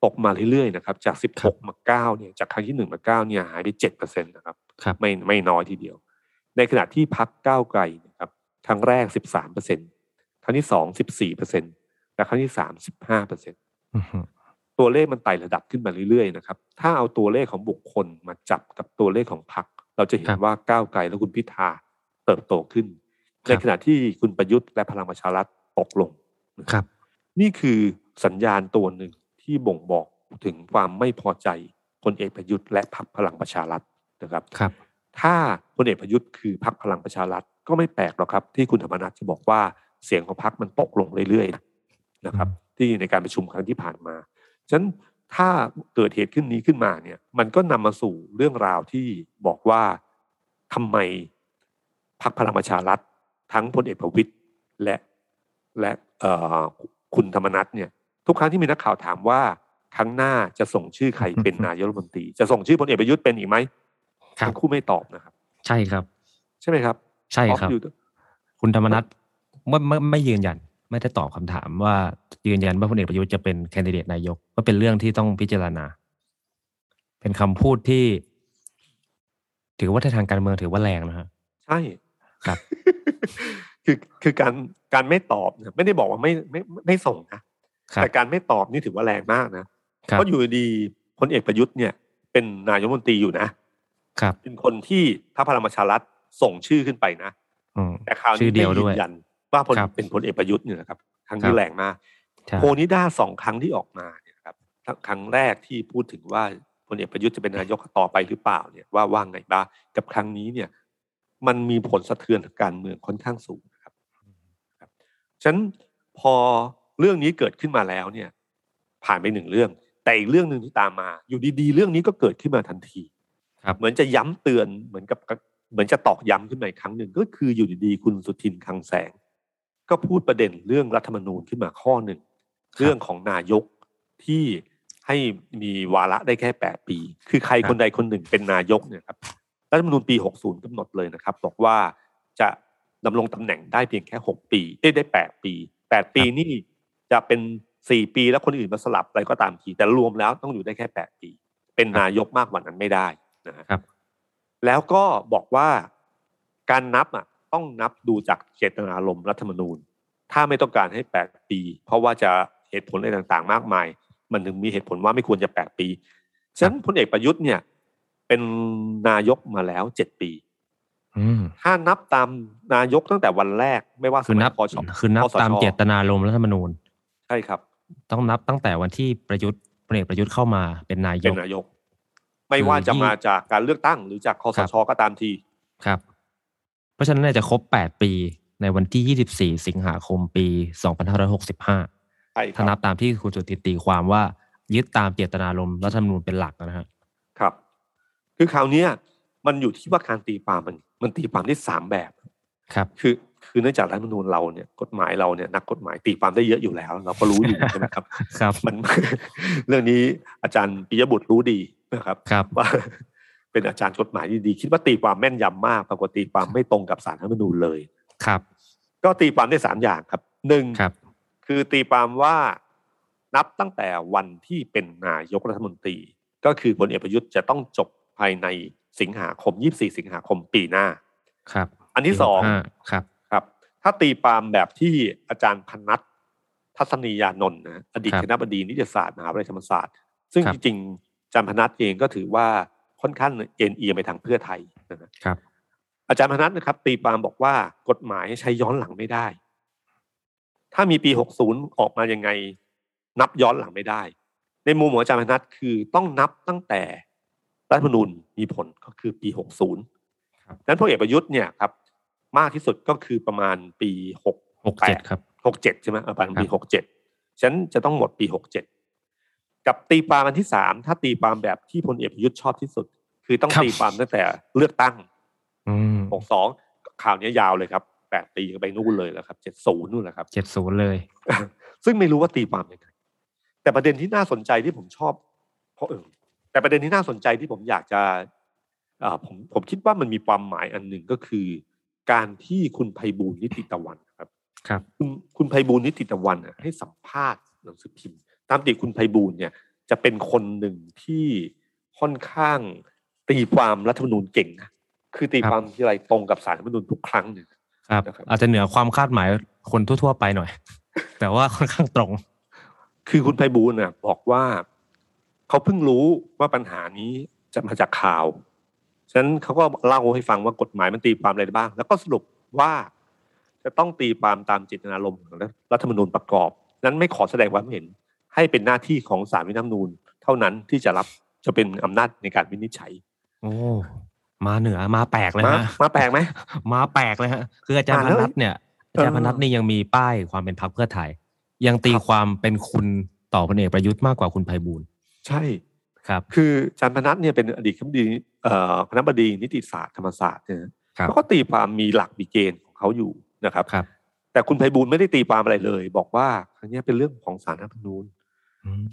Speaker 2: ตกมาเรื่อยๆนะครับ จากสิบ
Speaker 3: ครั
Speaker 2: ห
Speaker 3: บ
Speaker 2: กมาเก้าเนี่ย จากครั้งที่หนึ่งมาเก้าเนี่ยหายไปเจ็ดเปอร์เซ็นต์นะครับ
Speaker 3: ครับ
Speaker 2: ไม่ไม่น้อยทีเดียว ในขณะที่พักก้าวไกลนะครับครั้งแรกสิบสามเปอร์เซ็นครั้งที่สองสิบสี่เปอร์เซ็นและครั้งที่สามสิบห้าเปอร์เซ็น
Speaker 3: อือฮึ
Speaker 2: ตัวเลขมันไต่ระดับขึ้นมาเรื่อยๆนะครับถ้าเอาตัวเลขของบุคคลมาจับกับตัวเลขของพรรคเราจะเห็นว่าก้าวไกลและคุณพิธาเติบโตขึ้น ในขณะที่คุณประยุทธ์และพลังประชารัฐตกลง
Speaker 3: ครับ
Speaker 2: นี่คือสัญญาณตัวหนึ่งที่บ่งบอกถึงความไม่พอใจพลเอกประยุทธ์และพรรคพลังประชารัฐนะครับ
Speaker 3: ครับ
Speaker 2: ถ้าพลเอกประยุทธ์คือพรรคพลังประชารัฐก็ไม่แปลกหรอกครับที่คุณธรรมนัฐจะบอกว่าเสียงของพรรคมันตกลงเรื่อยๆนะครับ ที่ในการประชุมครั้งที่ผ่านมาฉะนั้นถ้าเกิดเหตุขึ้นนี้ขึ้นมาเนี่ย มันก็นำมาสู่เรื่องราวที่บอกว่าทำไมพรรคพลังประชารัฐทั้งพลเอกประวิตยและและเอ่อคุณธรรมนัฐเนี่ย ทุกครั้งที่มีนักข่าวถามว่าครั้งหน้าจะส่งชื่อใครเป็นนายกรัฐมนตรี จะส่งชื่อพลเอกประยุทธ์เป็นอีกไหม
Speaker 3: ครับ
Speaker 2: ทั้งคู่ไม่ตอบนะครับ
Speaker 3: ใช่ครับ
Speaker 2: ใช่ไหมครับ
Speaker 3: ใช่ครับ
Speaker 2: ตออยู่
Speaker 3: คุณธรรมนัฐไม่ไม่ไม่ยืนยัน ไม่ได้ตอบคำถามว่ายืนยันว่าพลเอกประยุทธ์จะเป็นแคนดิเดตนายกก็เป็นเรื่องที่ต้องพิจารณา เป็นคำพูดที่ ถือว่าในทางการเมืองถือว่าแรงนะฮะ
Speaker 2: ใช่
Speaker 3: ครับ
Speaker 2: คือคือการการไม่ตอบเนี่ยไม่ได้บอกว่าไม่ไม่ไม่ไม่ส่งนะ
Speaker 3: ครับ
Speaker 2: แต่การไม่ตอบนี่ถือว่าแรงมากนะ
Speaker 3: ครับ
Speaker 2: เพราะอยู่ดีๆพลเอกประยุทธ์เนี่ย เป็นนายกรัฐมนตรีอยู่นะ
Speaker 3: ครับ
Speaker 2: เป็นคนที่พรรคพลังประชารัฐส่งชื่อขึ้นไปนะ
Speaker 3: อืม
Speaker 2: แต่คราว
Speaker 3: ชื่
Speaker 2: นี้
Speaker 3: อเดียว
Speaker 2: ไม่
Speaker 3: ด้
Speaker 2: ยื
Speaker 3: วย
Speaker 2: นยันว่าพล
Speaker 3: ครับ
Speaker 2: เป็นพลเอกประยุทธ์เนี่ยนะครับ ครั้ง
Speaker 3: ครั
Speaker 2: นี้
Speaker 3: บ
Speaker 2: แรงมาก
Speaker 3: ใช่
Speaker 2: โพลนิด้าสองครั้งที่ออกมาเนี่ยครับครั้งแรกที่พูดถึงว่าพลเอกประยุทธ์จะเป็นนายกต่อไปหรือเปล่าเนี่ยว่าว่างไงบ้างกับครั้งนี้เนี่ย มันมีผลสะเทือนทางการเมืองค่อนข้างสูงนะครับครับฉะนั้นพอเรื่องนี้เกิดขึ้นมาแล้วเนี่ย ผ่านไปหนึ่งเรื่อง แต่อีกเรื่องหนึ่งที่ตามมา อยู่ดีๆ เรื่องนี้ก็เกิดขึ้นมาทันที
Speaker 3: ครับ
Speaker 2: เหมือนจะย้ำเตือนเหมือนกับเหมือนจะตอกย้ำขึ้นมาอีกครั้งหนึ่งก็คืออยู่ดีๆคุณสุทินคลังแสง ก็พูดประเด็นเรื่องรัฐธรรมนูญขึ้นมาข้อหนึ่งเรื่องของนายกที่ให้มีวาระได้แค่แปดปี คือใคร
Speaker 3: ครับ
Speaker 2: คนใดคนหนึ่งเป็นนายกเนี่ยครับรัฐธรรมนูญปี 60กำหนดเลยนะครับ บอกว่าจะดำรงตำแหน่งได้เพียงแค่ 6 ปีได้ได้ 8 ปี 8 ปีนี่จะเป็น 4 ปีแล้วคนอื่นมาสลับอะไรก็ตามทีแต่รวมแล้วต้องอยู่ได้แค่ 8 ปี เป็นนายกมากกว่านั้นไม่ได้ นะฮะ
Speaker 3: ครับ
Speaker 2: แล้วก็บอกว่าการนับอะต้องนับดูจากเจตนารมณ์รัฐธรรมนูญ ถ้าไม่ต้องการให้แปดปี เพราะว่าจะเหตุผลอะไรต่างๆ มากมาย มันถึงมีเหตุผลว่าไม่ควรจะแปดปีฉะนั้นพลเอกประยุทธ์เนี่ย เป็นนายกมาแล้วเจ็ดปี
Speaker 3: อืม
Speaker 2: ถ้านับตามนายกตั้งแต่วันแรก ไม่ว่าส
Speaker 3: คือ
Speaker 2: มั
Speaker 3: นั
Speaker 2: ย
Speaker 3: บ
Speaker 2: พช
Speaker 3: คือนับ
Speaker 2: คสช
Speaker 3: ตามเจตนารมณ์รัฐธรรมนูญ
Speaker 2: ใช่ครับ
Speaker 3: ต้องนับตั้งแต่วันที่ประยุทธ์พลเอกประยุทธ์เข้ามาเป็นนาย
Speaker 2: เป็น
Speaker 3: ก
Speaker 2: นายก ไม่ว่าจะ
Speaker 3: คือ
Speaker 2: มาจากการเลือกตั้ง หรือจากคอส
Speaker 3: ครับ
Speaker 2: ชก็ตามที
Speaker 3: ครับ เพราะฉะนั้นเนี่ยจะครบแปดปีในวันที่ยี่สิบสี่สิงหาคมปีสองพันห้าร้อยหกสิบห้า
Speaker 2: ใช่ค
Speaker 3: ถ้านั
Speaker 2: รั
Speaker 3: บบตามที่คุณสุติตีความว่ายึดตามเจตนารมณ์รัฐธรรมนูญเป็นหลักนะฮะ
Speaker 2: ครับ คือคราวเนี้ยมันอยู่ที่ว่าการตีความมัน มันตีความได้สามแบบ
Speaker 3: ครับ
Speaker 2: คือคือเนื่องจากรัฐธรรมนูญเราเนี่ยกฎหมายเราเนี่ยนักกฎหมายตีความได้เยอะอยู่แล้ว เราก็รู้อยู่ใช่ไหมครับ
Speaker 3: ครับ
Speaker 2: มันเรื่องนี้อาจารย์ปิยบุตรรู้ดี นะครับ
Speaker 3: ครับ
Speaker 2: ว่าเป็นอาจารย์กฎหมายที่ดีคิดว่าตีความแม่นยำมากปรากฏตีความไม่ตรงกับสารรัฐธรรมนูญเลย
Speaker 3: ครับ
Speaker 2: ก็ตีความได้สามอย่างครับหนึ่ง
Speaker 3: ครับ
Speaker 2: คือตีความว่านับตั้งแต่วันที่เป็นนายกรัฐมนตรี ก็คือพลเอกประยุทธ์จะต้องจบภายในสิงหาคม 24 สิงหาคมปีหน้า
Speaker 3: ครับ
Speaker 2: อันที่สอง
Speaker 3: ปีหกห้าครับ
Speaker 2: ครับ ถ้าตีความแบบที่อาจารย์พนัททัศนียานนท์นะอดีต
Speaker 3: ครับ
Speaker 2: คณะบดีนิติศาสตร์มหาวิทยาลัยธรรมศาสตร์ ซึ่ง
Speaker 3: ครับ
Speaker 2: จริงๆอา จารย์พนัทเองก็ถือว่าค่อนข้างเอ็นเอียงไปทางเพื่อไทยนะฮะ
Speaker 3: ครับ
Speaker 2: อาจารย์พนัทนะครับ ตีความบอกว่ากฎหมายใช้ย้อนหลังไม่ได้ ถ้ามีปี 60 ออกมายังไง นับย้อนหลังไม่ได้ ในมุมของอาจารย์พนัทคือต้องนับตั้งแต่รัฐธรรมนูญมีผลก็คือปี 60
Speaker 3: ครับ
Speaker 2: นั้นพลเอกประยุทธ์เนี่ยครับมากที่สุดก็คือประมาณปี6
Speaker 3: หกเจ็ดครับ
Speaker 2: 67ใช่ไหมเออประมาณปี
Speaker 3: ครับ
Speaker 2: 67ฉันจะต้องหมดปี 67 กับตีความอันที่สามถ้าตีความแบบที่พลเอกประยุทธ์ชอบที่สุด คือต้องตีความตั้งแต่เลือกตั้ง
Speaker 3: อืม
Speaker 2: หกสองข่าวนี้ยาวเลยครับแปดปีไปนู่นเลยแล้วครับเจ็ดศูนย์นู่นแหละครับ
Speaker 3: เจ็ดศูนย์เลย
Speaker 2: ซึ่งไม่รู้ว่าตีความยังไงแต่ประเด็นที่น่าสนใจที่ผมชอบ เพราะเออแต่ประเด็นที่น่าสนใจที่ผมอยากจะเอ่อผมผมคิดว่ามันมีความหมายอันหนึ่งก็คือ การที่คุณไพบูลย์นิติตะวันครับ
Speaker 3: ครับ
Speaker 2: คุณคุณไพบูลย์นิติตะวันน่ะให้สัมภาษณ์หนังสือพิมพ์ ตามติคุณไพบูลย์เนี่ยจะเป็นคนหนึ่งที่ค่อนข้างตีความรัฐธรรมนูญเก่งนะคือตีความที่ไรตรงกับสารรัฐธรรมนูญทุกครั้งเนี่ย
Speaker 3: ครับ
Speaker 2: นะครับ
Speaker 3: อาจจะเหนือความคาดหมายคนทั่ว ๆ ไปหน่อย แต่ว่าค่อนข้างตรง
Speaker 2: คือคุณไพบูลย์น่ะบอกว่าเขาเพิ่งรู้ว่าปัญหานี้จะมาจากข่าวฉะนั้นเขาก็เล่าให้ฟังว่ากฎหมายมันตีความอะไรได้บ้าง แล้วก็สรุปว่าจะต้องตีความตามเจตนารมณ์ของรัฐธรรมนูญประกอบ นั้นไม่ขอแสดงความเห็น ให้เป็นหน้าที่ของศาลวินิจฉัยนูญเท่านั้นที่จะรับจะเป็นอำนาจในการวินิจฉัย
Speaker 3: โอ้มาเหนือมาแปลกเลย
Speaker 2: มา
Speaker 3: ฮะ
Speaker 2: มาแปลกไหม
Speaker 3: มาแปลกเลยฮะคืออาจารย์
Speaker 2: อ่า
Speaker 3: พ
Speaker 2: แล้ว
Speaker 3: นัทเนี่ยอาจารย์
Speaker 2: เอ
Speaker 3: พ
Speaker 2: อ
Speaker 3: นัทนี่ยังมีป้ายความเป็นพรรคเพื่อไทย ยังตี
Speaker 2: ครับ
Speaker 3: ความเป็นคุณต่อพลเอกประยุทธ์มากกว่าคุณไพบูลย์
Speaker 2: ใช่
Speaker 3: ครับ
Speaker 2: คืออาจารย์พนัทเนี่ยเป็นอดีตคณะบดีเอ่อคณะบดีนิติศาสตร์ธรรมศาสตร์เนี่ย
Speaker 3: ครับ
Speaker 2: เขาก็ตีความมีหลักมีเกณฑ์ของเขาอยู่นะครับ
Speaker 3: ครับ
Speaker 2: แต่คุณไพบูลย์ไม่ได้ตีความอะไรเลย บอกว่าครั้งนี้เป็นเรื่องของสารรัฐธรรมนูญ
Speaker 3: อืม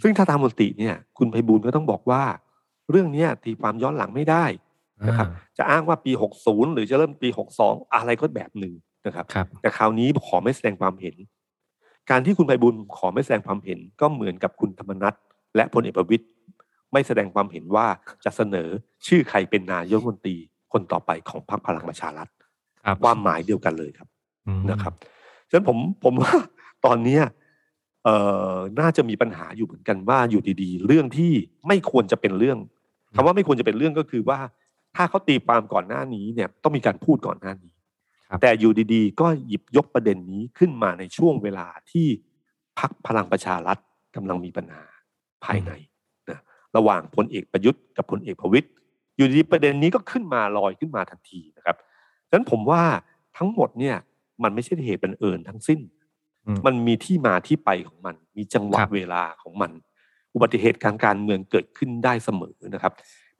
Speaker 2: ซึ่งถ้าตามมติเนี่ย คุณไพบูลย์ก็ต้องบอกว่า เรื่องเนี้ยตีความย้อนหลังไม่ได้นะครับ จะอ้างว่าปี 60 หรือจะเริ่มปี 62 อะไรก็แบบหนึ่งนะครับ
Speaker 3: ครับ
Speaker 2: แต่คราวนี้ขอไม่แสดงความเห็น การที่คุณไพบูลย์ขอไม่แสดงความเห็นก็เหมือนกับคุณธรรมนัฐและพลเอกประวิตยไม่แสดงความเห็นว่าจะเสนอชื่อใครเป็นนายกรัฐมนตรีคนต่อไปของพรรคพลังประชารัฐ
Speaker 3: ครับ
Speaker 2: ความหมายเดียวกันเลยครับ
Speaker 3: อืม
Speaker 2: นะครับฉะนั้นผมผมว่าตอนเนี้ย เอ่อน่าจะมีปัญหาอยู่เหมือนกันว่าอยู่ดีๆ เรื่องที่ไม่ควรจะเป็นเรื่องคำว่าไม่ควรจะเป็นเรื่องก็คือว่า ถ้าเขาตีความก่อนหน้านี้เนี่ยต้องมีการพูดก่อนหน้านี้
Speaker 3: ครับ
Speaker 2: แต่อยู่ดีๆ ก็หยิบยกประเด็นนี้ขึ้นมาในช่วงเวลาที่พักพลังประชารัฐกำลังมีปัญหาภายในนะระหว่างพลเอกประยุทธ์กับพลเอกประวิตยอยู่ดีๆประเด็นนี้ก็ขึ้นมาลอยขึ้นมาทันทีนะครับฉะนั้นผมว่าทั้งหมดเนี่ยมันไม่ใช่เหตุบังเอิญทั้งสิ้น
Speaker 3: อื ม
Speaker 2: มันมีที่มาที่ไปของมัน มีจังหวะ
Speaker 3: ครับ
Speaker 2: เวลาของมัน อุบัติเหตุการการเมืองเกิดขึ้นได้เสมอนะครับ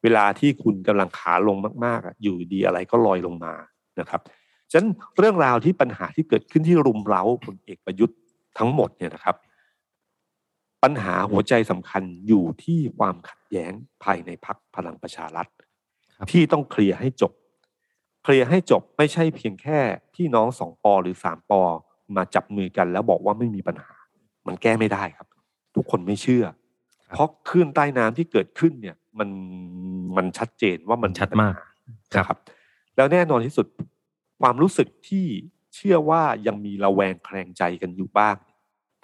Speaker 2: เวลาที่คุณกำลังขาลงมากๆอะอยู่ดีอะไรก็ลอยลงมานะครับฉะนั้นเรื่องราวที่ปัญหาที่เกิดขึ้นที่รุมเร้าพลเอกประยุทธ์ทั้งหมดเนี่ยนะครับ ปัญหาหัวใจสำคัญอยู่ที่ความขัดแย้งภายในพักพลังประชารัฐ
Speaker 3: ครับ
Speaker 2: ที่ต้องเคลียร์ให้จบ เคลียร์ให้จบไม่ใช่เพียงแค่พี่น้องสองปอหรือสามปอ มาจับมือกัน แล้วบอกว่าไม่มีปัญหา มันแก้ไม่ได้ครับ ทุกคนไม่เชื่อ เพราะคลื่นใต้น้ำที่เกิดขึ้นเนี่ย มันมันชัดเจนว่ามัน
Speaker 3: ชัดมาก
Speaker 2: ปัญหนะครับ แล้วแน่นอนที่สุดความรู้สึกที่เชื่อว่ายังมีระแวงแคลงใจกันอยู่บ้าง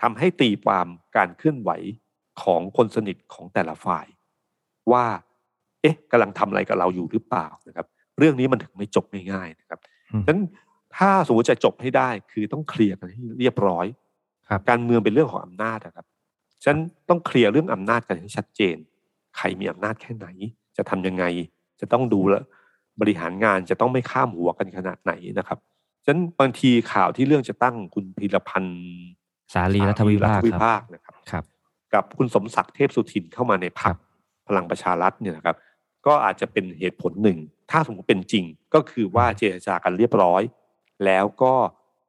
Speaker 2: ทำให้ตีความการเคลื่อนไหวของคนสนิทของแต่ละฝ่าย ว่า เอ๊ะกำลังทำอะไรกับเราอยู่หรือเปล่านะครับ เรื่องนี้มันถึงไม่จบง่ายๆนะครับ
Speaker 3: อืม
Speaker 2: ฉะนั้น ถ้าสมมติจะจบให้ได้คือต้องเคลียร์กันให้เรียบร้อย
Speaker 3: ครับ
Speaker 2: การเมืองเป็นเรื่องของอำนาจนะครับฉะนั้นต้องเคลียร์เรื่องอำนาจกันให้ชัดเจน ใครมีอำนาจแค่ไหน จะทำยังไง จะต้องดูแลวบริหารงานจะต้องไม่ข้ามหัวกันขนาดไหนนะครับฉะนั้นบางทีข่าวที่เรื่องจะตั้งคุณพีรพันธ์
Speaker 3: สาลีรัฐวิภาค
Speaker 2: วิ
Speaker 3: ครับ
Speaker 2: ภาคนะครับ
Speaker 3: ครับ
Speaker 2: กับคุณสมศักดิ์เทพสุทินเข้ามาในพรร
Speaker 3: ครั
Speaker 2: ค
Speaker 3: บ
Speaker 2: พลังประชารัฐเนี่ยนะครับ ก็อาจจะเป็นเหตุผลหนึ่ง ถ้าสมมติเป็นจริงก็คือว่าเจรจากันเรียบร้อย แล้วก็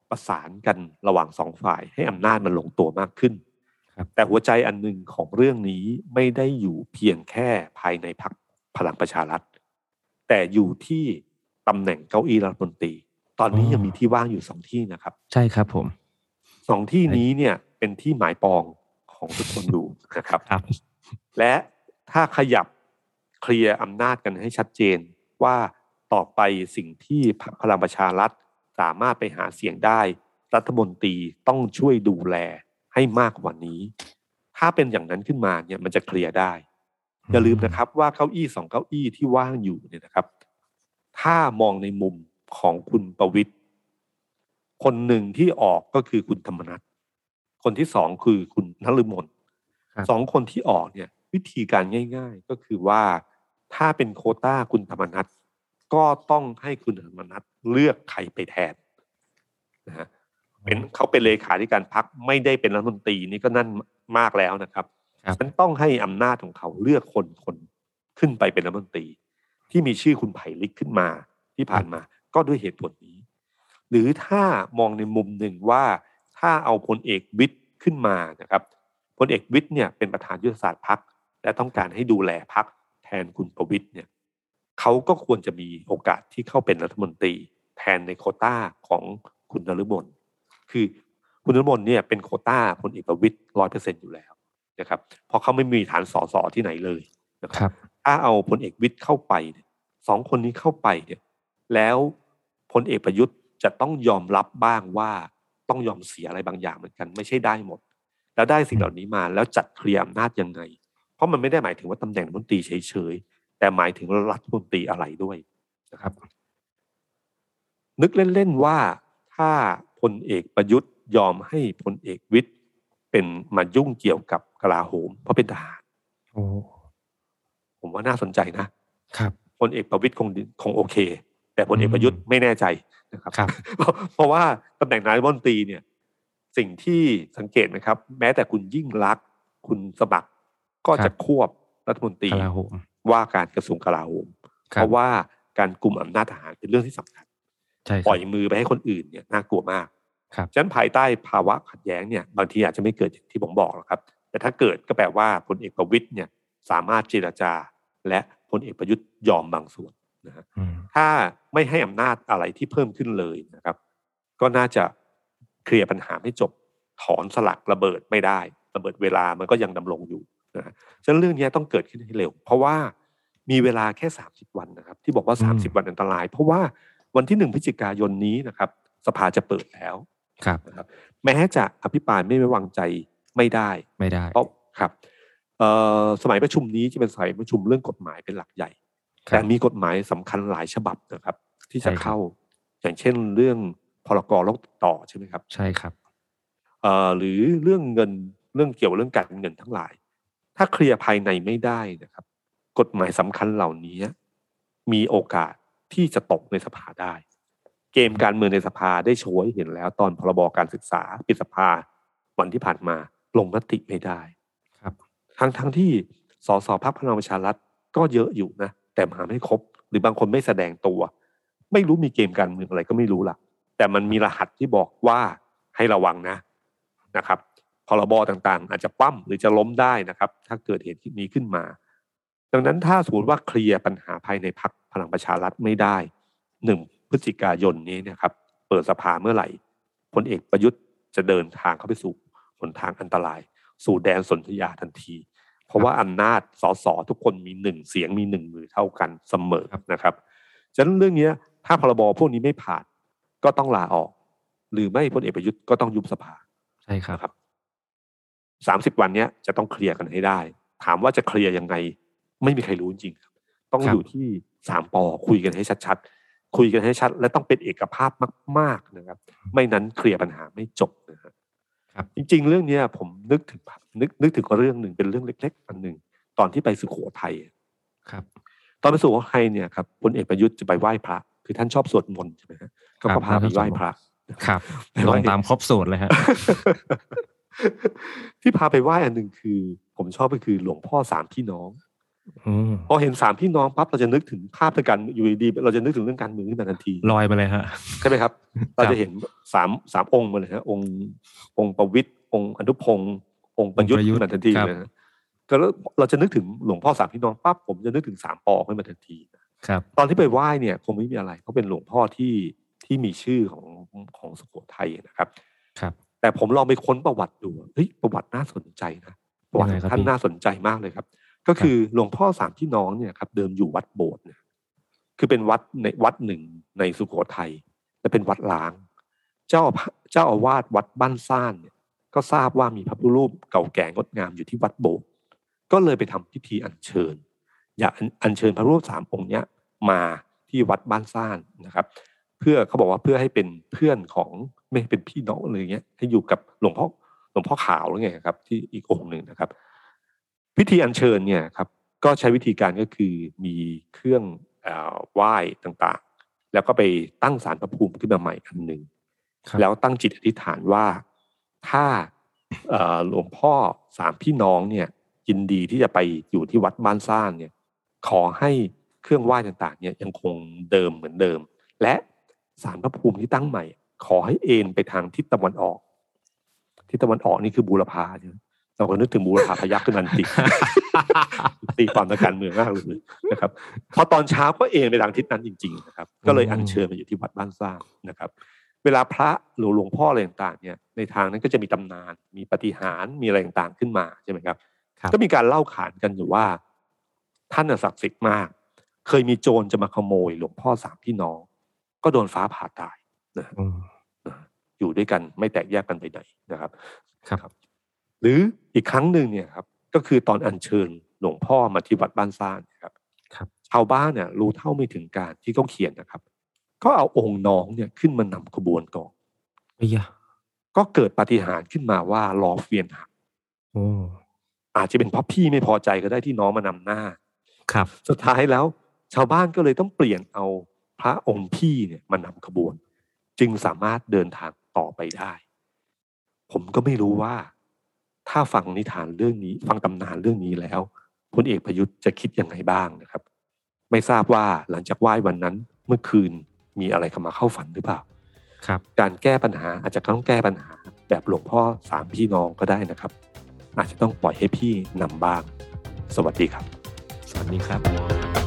Speaker 2: ประสานกันระหว่างสองฝ่ายให้อำนาจมันลงตัวมากขึ้น
Speaker 3: ครับ
Speaker 2: แต่หัวใจอันหนึ่งของเรื่องนี้ไม่ได้อยู่เพียงแค่ภายในพรรคพลังประชารัฐ แต่อยู่ที่ตำแหน่งเก้าอี้รัฐมนตรี ตอนนี้ยังมีที่ว่างอยู่สองที่นะครับ
Speaker 3: ใช่ครับผม
Speaker 2: สองที่นี้เนี่ยเป็นที่หมายปองของทุกคนดูนะครับ
Speaker 3: ครับ
Speaker 2: และถ้าขยับเคลียร์อำนาจกันให้ชัดเจนว่าต่อไปสิ่งที่พรรคพลังประชารัฐ สามารถไปหาเสียงได้ รัฐมนตรีต้องช่วยดูแลให้มากกว่านี้ ถ้าเป็นอย่างนั้นขึ้นมาเนี่ยมันจะเคลียร์ได้ อย่าลืมนะครับว่าเก้าอี้สองเก้าอี้ที่ว่างอยู่เนี่ยนะครับ ถ้ามองในมุมของคุณประวิตยคนหนึ่งที่ออกก็คือคุณธรรมนัฐคนที่สองคือคุณนฤมล
Speaker 3: ครับ
Speaker 2: สองคนที่ออกเนี่ย วิธีการง่าย ๆ ก็คือว่าถ้าเป็นโควต้าคุณธรรมนัฐ ก็ต้องให้คุณธรรมนัฐเลือกใครไปแทนนะฮะเป็นเขาเป็นเลขาธิการพักไม่ได้เป็นรัฐมนตรีนี่ก็นั่นมากแล้วนะครับ
Speaker 3: ครับ
Speaker 2: ฉันต้องให้อำนาจของเขาเลือกคนคนขึ้นไปเป็นรัฐมนตรี ที่มีชื่อคุณไผ่ลิกขึ้นมาที่ผ่านมา ก็ด้วยเหตุผลนี้ หรือถ้ามองในมุมหนึ่งว่าถ้าเอาพลเอกวิทย์ขึ้นมานะครับพลเอกวิทย์เนี่ยเป็นประธานยุทธศาสตร์พักและต้องการให้ดูแลพักแทนคุณประวิทย์เนี่ย เขาก็ควรจะมีโอกาสที่เข้าเป็นรัฐมนตรี แทนในโควต้าของคุณนฤมลคือคุณนฤมลเนี่ยเป็นโควต้าพลเอกประวิตยร้อยเปอร์เซ็นอยู่แล้วนะครับเพราะเขาไม่มีฐานสสที่ไหนเลยนะค
Speaker 3: ครับรับ
Speaker 2: ถ้าเอาพลเอกวิทย์เข้าไปเนี่ยสองคนนี้เข้าไปเนี่ยแล้วพลเอกประยุทธ์จะต้องยอมรับบ้างว่าต้องยอมเสียอะไรบางอย่างเหมือนกัน ไม่ใช่ได้หมด แล้วได้สิ่งเหล่านี้มาแล้วจัดเคลียร์อำนาจยังไง เพราะมันไม่ได้หมายถึงว่าตำแหน่งรัฐมนตรีเฉยๆ แต่หมายถึงรัฐมนตรีอะไรด้วยนะครับ นึกเล่นๆว่าถ้าพลเอกประยุทธ์ยอมให้พลเอกวิทย์เป็นมายุ่งเกี่ยวกับกลาโหม เพราะเป็นทหาร
Speaker 3: โอ้
Speaker 2: ผมว่าน่าสนใจนะ ครับพลเอกประวิตยคงคงโอเค แต่พลเอกประยุทธ์ไม่แน่ใจนะครับ
Speaker 3: ครับ
Speaker 2: เพราะเพราะว่าตำแหน่งนายกรัฐมนตรีเนี่ย สิ่งที่สังเกตนะครับ แม้แต่คุณยิ่งรักษณ์คุณสมัครก็จะควบรัฐมนตรี
Speaker 3: กลาโหม
Speaker 2: ว่าการกระทรวงกลาโหม
Speaker 3: ค
Speaker 2: เพ
Speaker 3: รับ
Speaker 2: ราะว่าการกลุ่มอำนาจทหารเป็นเรื่องที่สำคัญ
Speaker 3: ใช่ค
Speaker 2: ป
Speaker 3: รั
Speaker 2: ล่
Speaker 3: บ
Speaker 2: อยมือไปให้คนอื่นเนี่ยน่ากลัวมาก
Speaker 3: ครับ
Speaker 2: ฉะนั้นภายใต้ภาวะขัดแย้งเนี่ยบางทีอาจจะไม่เกิดอย่างที่ผมบอกหรอกครับ แต่ถ้าเกิดก็แปลว่าพลเอกประวิตยเนี่ยสามารถเจรจา และพลเอกประยุทธ์ยอมบางส่วนนะฮะ
Speaker 3: อืม
Speaker 2: ถ้าไม่ให้อำนาจอะไรที่เพิ่มขึ้นเลยนะครับ ก็น่าจะเคลียร์ปัญหาไม่จบถอนสลักระเบิดไม่ได้ ระเบิดเวลามันก็ยังดำรงอยู่ นะฮะฉะนั้นเรื่องนี้ต้องเกิดขึ้นให้เร็ว เพราะว่ามีเวลาแค่ 30 วันนะครับ ที่บอกว่า 30 วันอันตราย เพราะว่าวันที่หนึ่งพฤศจิกายนนี้นะครับ สภาจะเปิดแล้ว
Speaker 3: ครับ
Speaker 2: นะครับ แม้จะอภิปรายไม่ไว้วางใจไม่ได้
Speaker 3: ไม่ได้
Speaker 2: เพราะครับเอ่อสมัยประชุมนี้จะเป็นสมัยประชุมเรื่องกฎหมายเป็นหลักใหญ่
Speaker 3: ค
Speaker 2: แต่
Speaker 3: รับ
Speaker 2: มีกฎหมายสำคัญหลายฉบับนะครับ ที่
Speaker 3: ใช่
Speaker 2: จะ
Speaker 3: ครับ
Speaker 2: เข้าอย่างเช่นเรื่องพรกโรคติดต่อใช่ไหมครับ
Speaker 3: ใช่ครับ
Speaker 2: เอ่อหรือเรื่องเงินเรื่องเกี่ยวเรื่องการเงินทั้งหลาย ถ้าเคลียร์ภายในไม่ได้นะครับ กฎหมายสำคัญเหล่านี้ มีโอกาสที่จะตกในสภาได้ เกมการเมืองในสภาได้โชว์ให้เห็นแล้ว ตอนพรบการศึกษาปิดสภาวันที่ผ่านมาลงมติไม่ได้
Speaker 3: ครับ
Speaker 2: ทั้งทั้งที่สสพักพลังประชารัฐก็เยอะอยู่นะ แต่มาไม่ครบ หรือบางคนไม่แสดงตัว ไม่รู้มีเกมการเมืองอะไรก็ไม่รู้ล่ะ แต่มันมีรหัสที่บอกว่าให้ระวังนะนะครับ พรบต่างๆ อาจจะปั้มหรือจะล้มได้นะครับ ถ้าเกิดเหตุนี้ขึ้นมา ดังนั้นถ้าสมมติว่าเคลียร์ปัญหาภายในพักพลังประชารัฐไม่ได้หนึ่งพฤศจิกายนนี้เนะครับ เปิดสภาเมื่อไหร่พลเอกประยุทธ์จะเดินทางเข้าไปสู่หนทางอันตราย สู่แดนสนธยาทันที เพราะว่าอำนาจสสทุกคนมีหนึ่งเสียงมีหนึ่งมือเท่ากันเสมอ
Speaker 3: ครับ
Speaker 2: นะครับฉะนั้นเรื่องเนี้ยถ้าพรบพวกนี้ไม่ผ่าน ก็ต้องลาออก หรือไม่พลเอกประยุทธ์ก็ต้องยุบสภา
Speaker 3: ใช่ครับ
Speaker 2: นะครับสามสิบวันเนี้ยจะต้องเคลียร์กันให้ได้ ถามว่าจะเคลียร์ยังไง ไม่มีใครรู้จริงๆครับต้อง
Speaker 3: ครับ
Speaker 2: อยู่ที่สามปอคุยกันให้ชัดๆคุยกันให้ชัด และต้องเป็นเอกภาพมาก ๆนะครับ ไม่นั้นเคลียร์ปัญหาไม่จบนะฮะ
Speaker 3: ครับ
Speaker 2: จริง ๆ เรื่องเนี้ยผมนึกถึงนึกนึกถึงเรื่องหนึ่งเป็นเรื่องเล็ก ๆ อันหนึ่งตอนที่ไปสุโขทัย
Speaker 3: ครับ
Speaker 2: ตอนไปสุโขทัยเนี่ยครับพลเอกประยุทธ์จะไปไหว้พระคือท่านชอบสวดมนต์ใช่ไหมฮะก็
Speaker 3: ครั
Speaker 2: ก็
Speaker 3: บ
Speaker 2: พาไปไหว้พระ
Speaker 3: ครับ
Speaker 2: ไป
Speaker 3: ล
Speaker 2: ไหว้
Speaker 3: งตามครบสูตรเลยฮะ
Speaker 2: ที่พาไปไหว้อันหนึ่งคือ ผมชอบก็คือหลวงพ่อสามพี่น้อง
Speaker 3: อืม
Speaker 2: พอเห็นสามพี่น้องปั๊บเราจะนึกถึงภาพทางการอยู่ดีๆเราจะนึกถึงเรื่องการเมืองขึ้นมาทันที
Speaker 3: ลอยมาเลยฮะ
Speaker 2: ใช่ไหมครับ เราจะเห็นสามสามองค์มาเลยฮะองค์องค์ประวิตรองค์อนุพงศ์องค์ประยุทธ์
Speaker 3: องค์ประยุทธ์
Speaker 2: ขึ้นมาทันที
Speaker 3: ครับ
Speaker 2: เลยนะก็แล้วเราจะนึกถึงหลวงพ่อสามพี่น้องปั๊บผมจะนึกถึงสามปอขึ้นมาทันที
Speaker 3: ครับ
Speaker 2: ตอนที่ไปไหว้เนี่ยคงไม่มีอะไรเขาเป็นหลวงพ่อที่ที่มีชื่อของของสุโขทัยนะครับ
Speaker 3: ครับ
Speaker 2: แต่ผมลองไปค้นประวัติดูเฮ้ยประวัติน่าสนใจนะประวัติ
Speaker 3: ยัง
Speaker 2: ข
Speaker 3: ไง
Speaker 2: อง
Speaker 3: ครับ
Speaker 2: ท่าน
Speaker 3: พี่
Speaker 2: น่าสนใจมากเลยครับ ก็คือหลวงพ่อสามพี่น้องเนี่ยครับ เดิมอยู่วัดโบสถ์เนี่ยคือเป็นวัดในวัดหนึ่งในสุโขทัยและเป็นวัดล้าง เจ้าเจ้าอาวาสวัดบ้านซ่านเนี่ย ก็ทราบว่ามีพระพุทธรูปเก่าแก่งดงามอยู่ที่วัดโบสถ์ก็เลยไปทำพิธีอัญเชิญ อยากอัญอัญเชิญพระรูปสามองค์เนี้ยมาที่วัดบ้านซ่านนะครับ เพื่อเขาบอกว่าเพื่อให้เป็นเพื่อนของไม่ให้เป็นพี่น้องอะไรเงี้ยให้อยู่กับหลวงพ่อหลวงพ่อขาวหรือไงครับ ที่อีกองค์หนึ่งนะครับ พิธีอัญเชิญเนี่ยครับก็ใช้วิธีการก็คือมีเครื่องเอ่อไหว้ต่างๆ แล้วก็ไปตั้งสารพระภูมิขึ้นมาใหม่อันหนึ่ง
Speaker 3: ครับ
Speaker 2: แล้วตั้งจิตอธิษฐานว่าถ้าเอ่อหลวงพ่อสามพี่น้องเนี่ยยินดีที่จะไปอยู่ที่วัดบ้านซ่านเนี่ย ขอให้เครื่องไหว้ต่างๆ เนี่ยยังคงเดิมเหมือนเดิม และ สารพระภูมิที่ตั้งใหม่ ขอให้เอ็นไปทางทิศตะวันออก ทิศตะวันออกนี่คือบูรพาใช่ไหมเราก็นึกถึงบูรพาพยักขึ้นมาติตีความทางการเมืองมากเลยนะครับ พอตอนเช้าก็เอ็นไปทางทิศนั้นจริง ๆ นะครับ ก็เลยอัญเชิญมาอยู่ที่วัดบ้านสร้างนะครับ เวลาพระหรือหลวงพ่ออะไรต่างๆเนี่ยในทางนั้นก็จะมีตำนาน มีปฏิหารย์มีอะไรต่างๆขึ้นมาใช่ไหมครับ
Speaker 3: ครับ
Speaker 2: ก็มีการเล่าขานกันอยู่ว่า ท่านน่ะศักดิ์สิทธิ์มาก เคยมีโจรจะมาขโมย หลวงพ่อสามพี่น้อง ก็โดนฟ้าผ่าตายนะ
Speaker 3: อืม
Speaker 2: อยู่ด้วยกันไม่แตกแยกกันไปไหนนะครับ
Speaker 3: ครับ
Speaker 2: หรืออีกครั้งหนึ่งเนี่ยครับ ก็คือตอนอัญเชิญหลวงพ่อมาที่วัดบ้านซ่านนะครับ
Speaker 3: ครับ
Speaker 2: ชาวบ้านเนี่ยรู้เท่าไม่ถึงการที่เขาเขียนนะครับ ก็เอาองค์น้องเนี่ยขึ้นมานำขบวนก่อน
Speaker 3: ไอ้ยะ
Speaker 2: ก็เกิดปาฏิหาริย์ขึ้นมาว่าล้อเวียนหัก
Speaker 3: โอ้
Speaker 2: อาจจะเป็นเพราะพี่ไม่พอใจก็ได้ที่น้องมานำหน้า
Speaker 3: ครับ
Speaker 2: สุดท้ายแล้ว ชาวบ้านก็เลยต้องเปลี่ยนเอา พระองค์พี่เนี่ยมานำขบวน จึงสามารถเดินทางต่อไปได้ ผมก็ไม่รู้ว่า ถ้าฟังนิทานเรื่องนี้ ฟังตำนานเรื่องนี้แล้วพลเอกประยุทธ์จะคิดยังไงบ้างนะครับ ไม่ทราบว่าหลังจากไหว้วันนั้นเมื่อคืนมีอะไรเข้ามาเข้าฝันหรือเปล่า
Speaker 3: ครับ
Speaker 2: การแก้ปัญหาอาจจะต้องแก้ปัญหา แบบหลวงพ่อสามพี่น้องก็ได้นะครับ อาจจะต้องปล่อยให้พี่นำบ้าง สวัสดีครับ
Speaker 3: สวัสดีครับ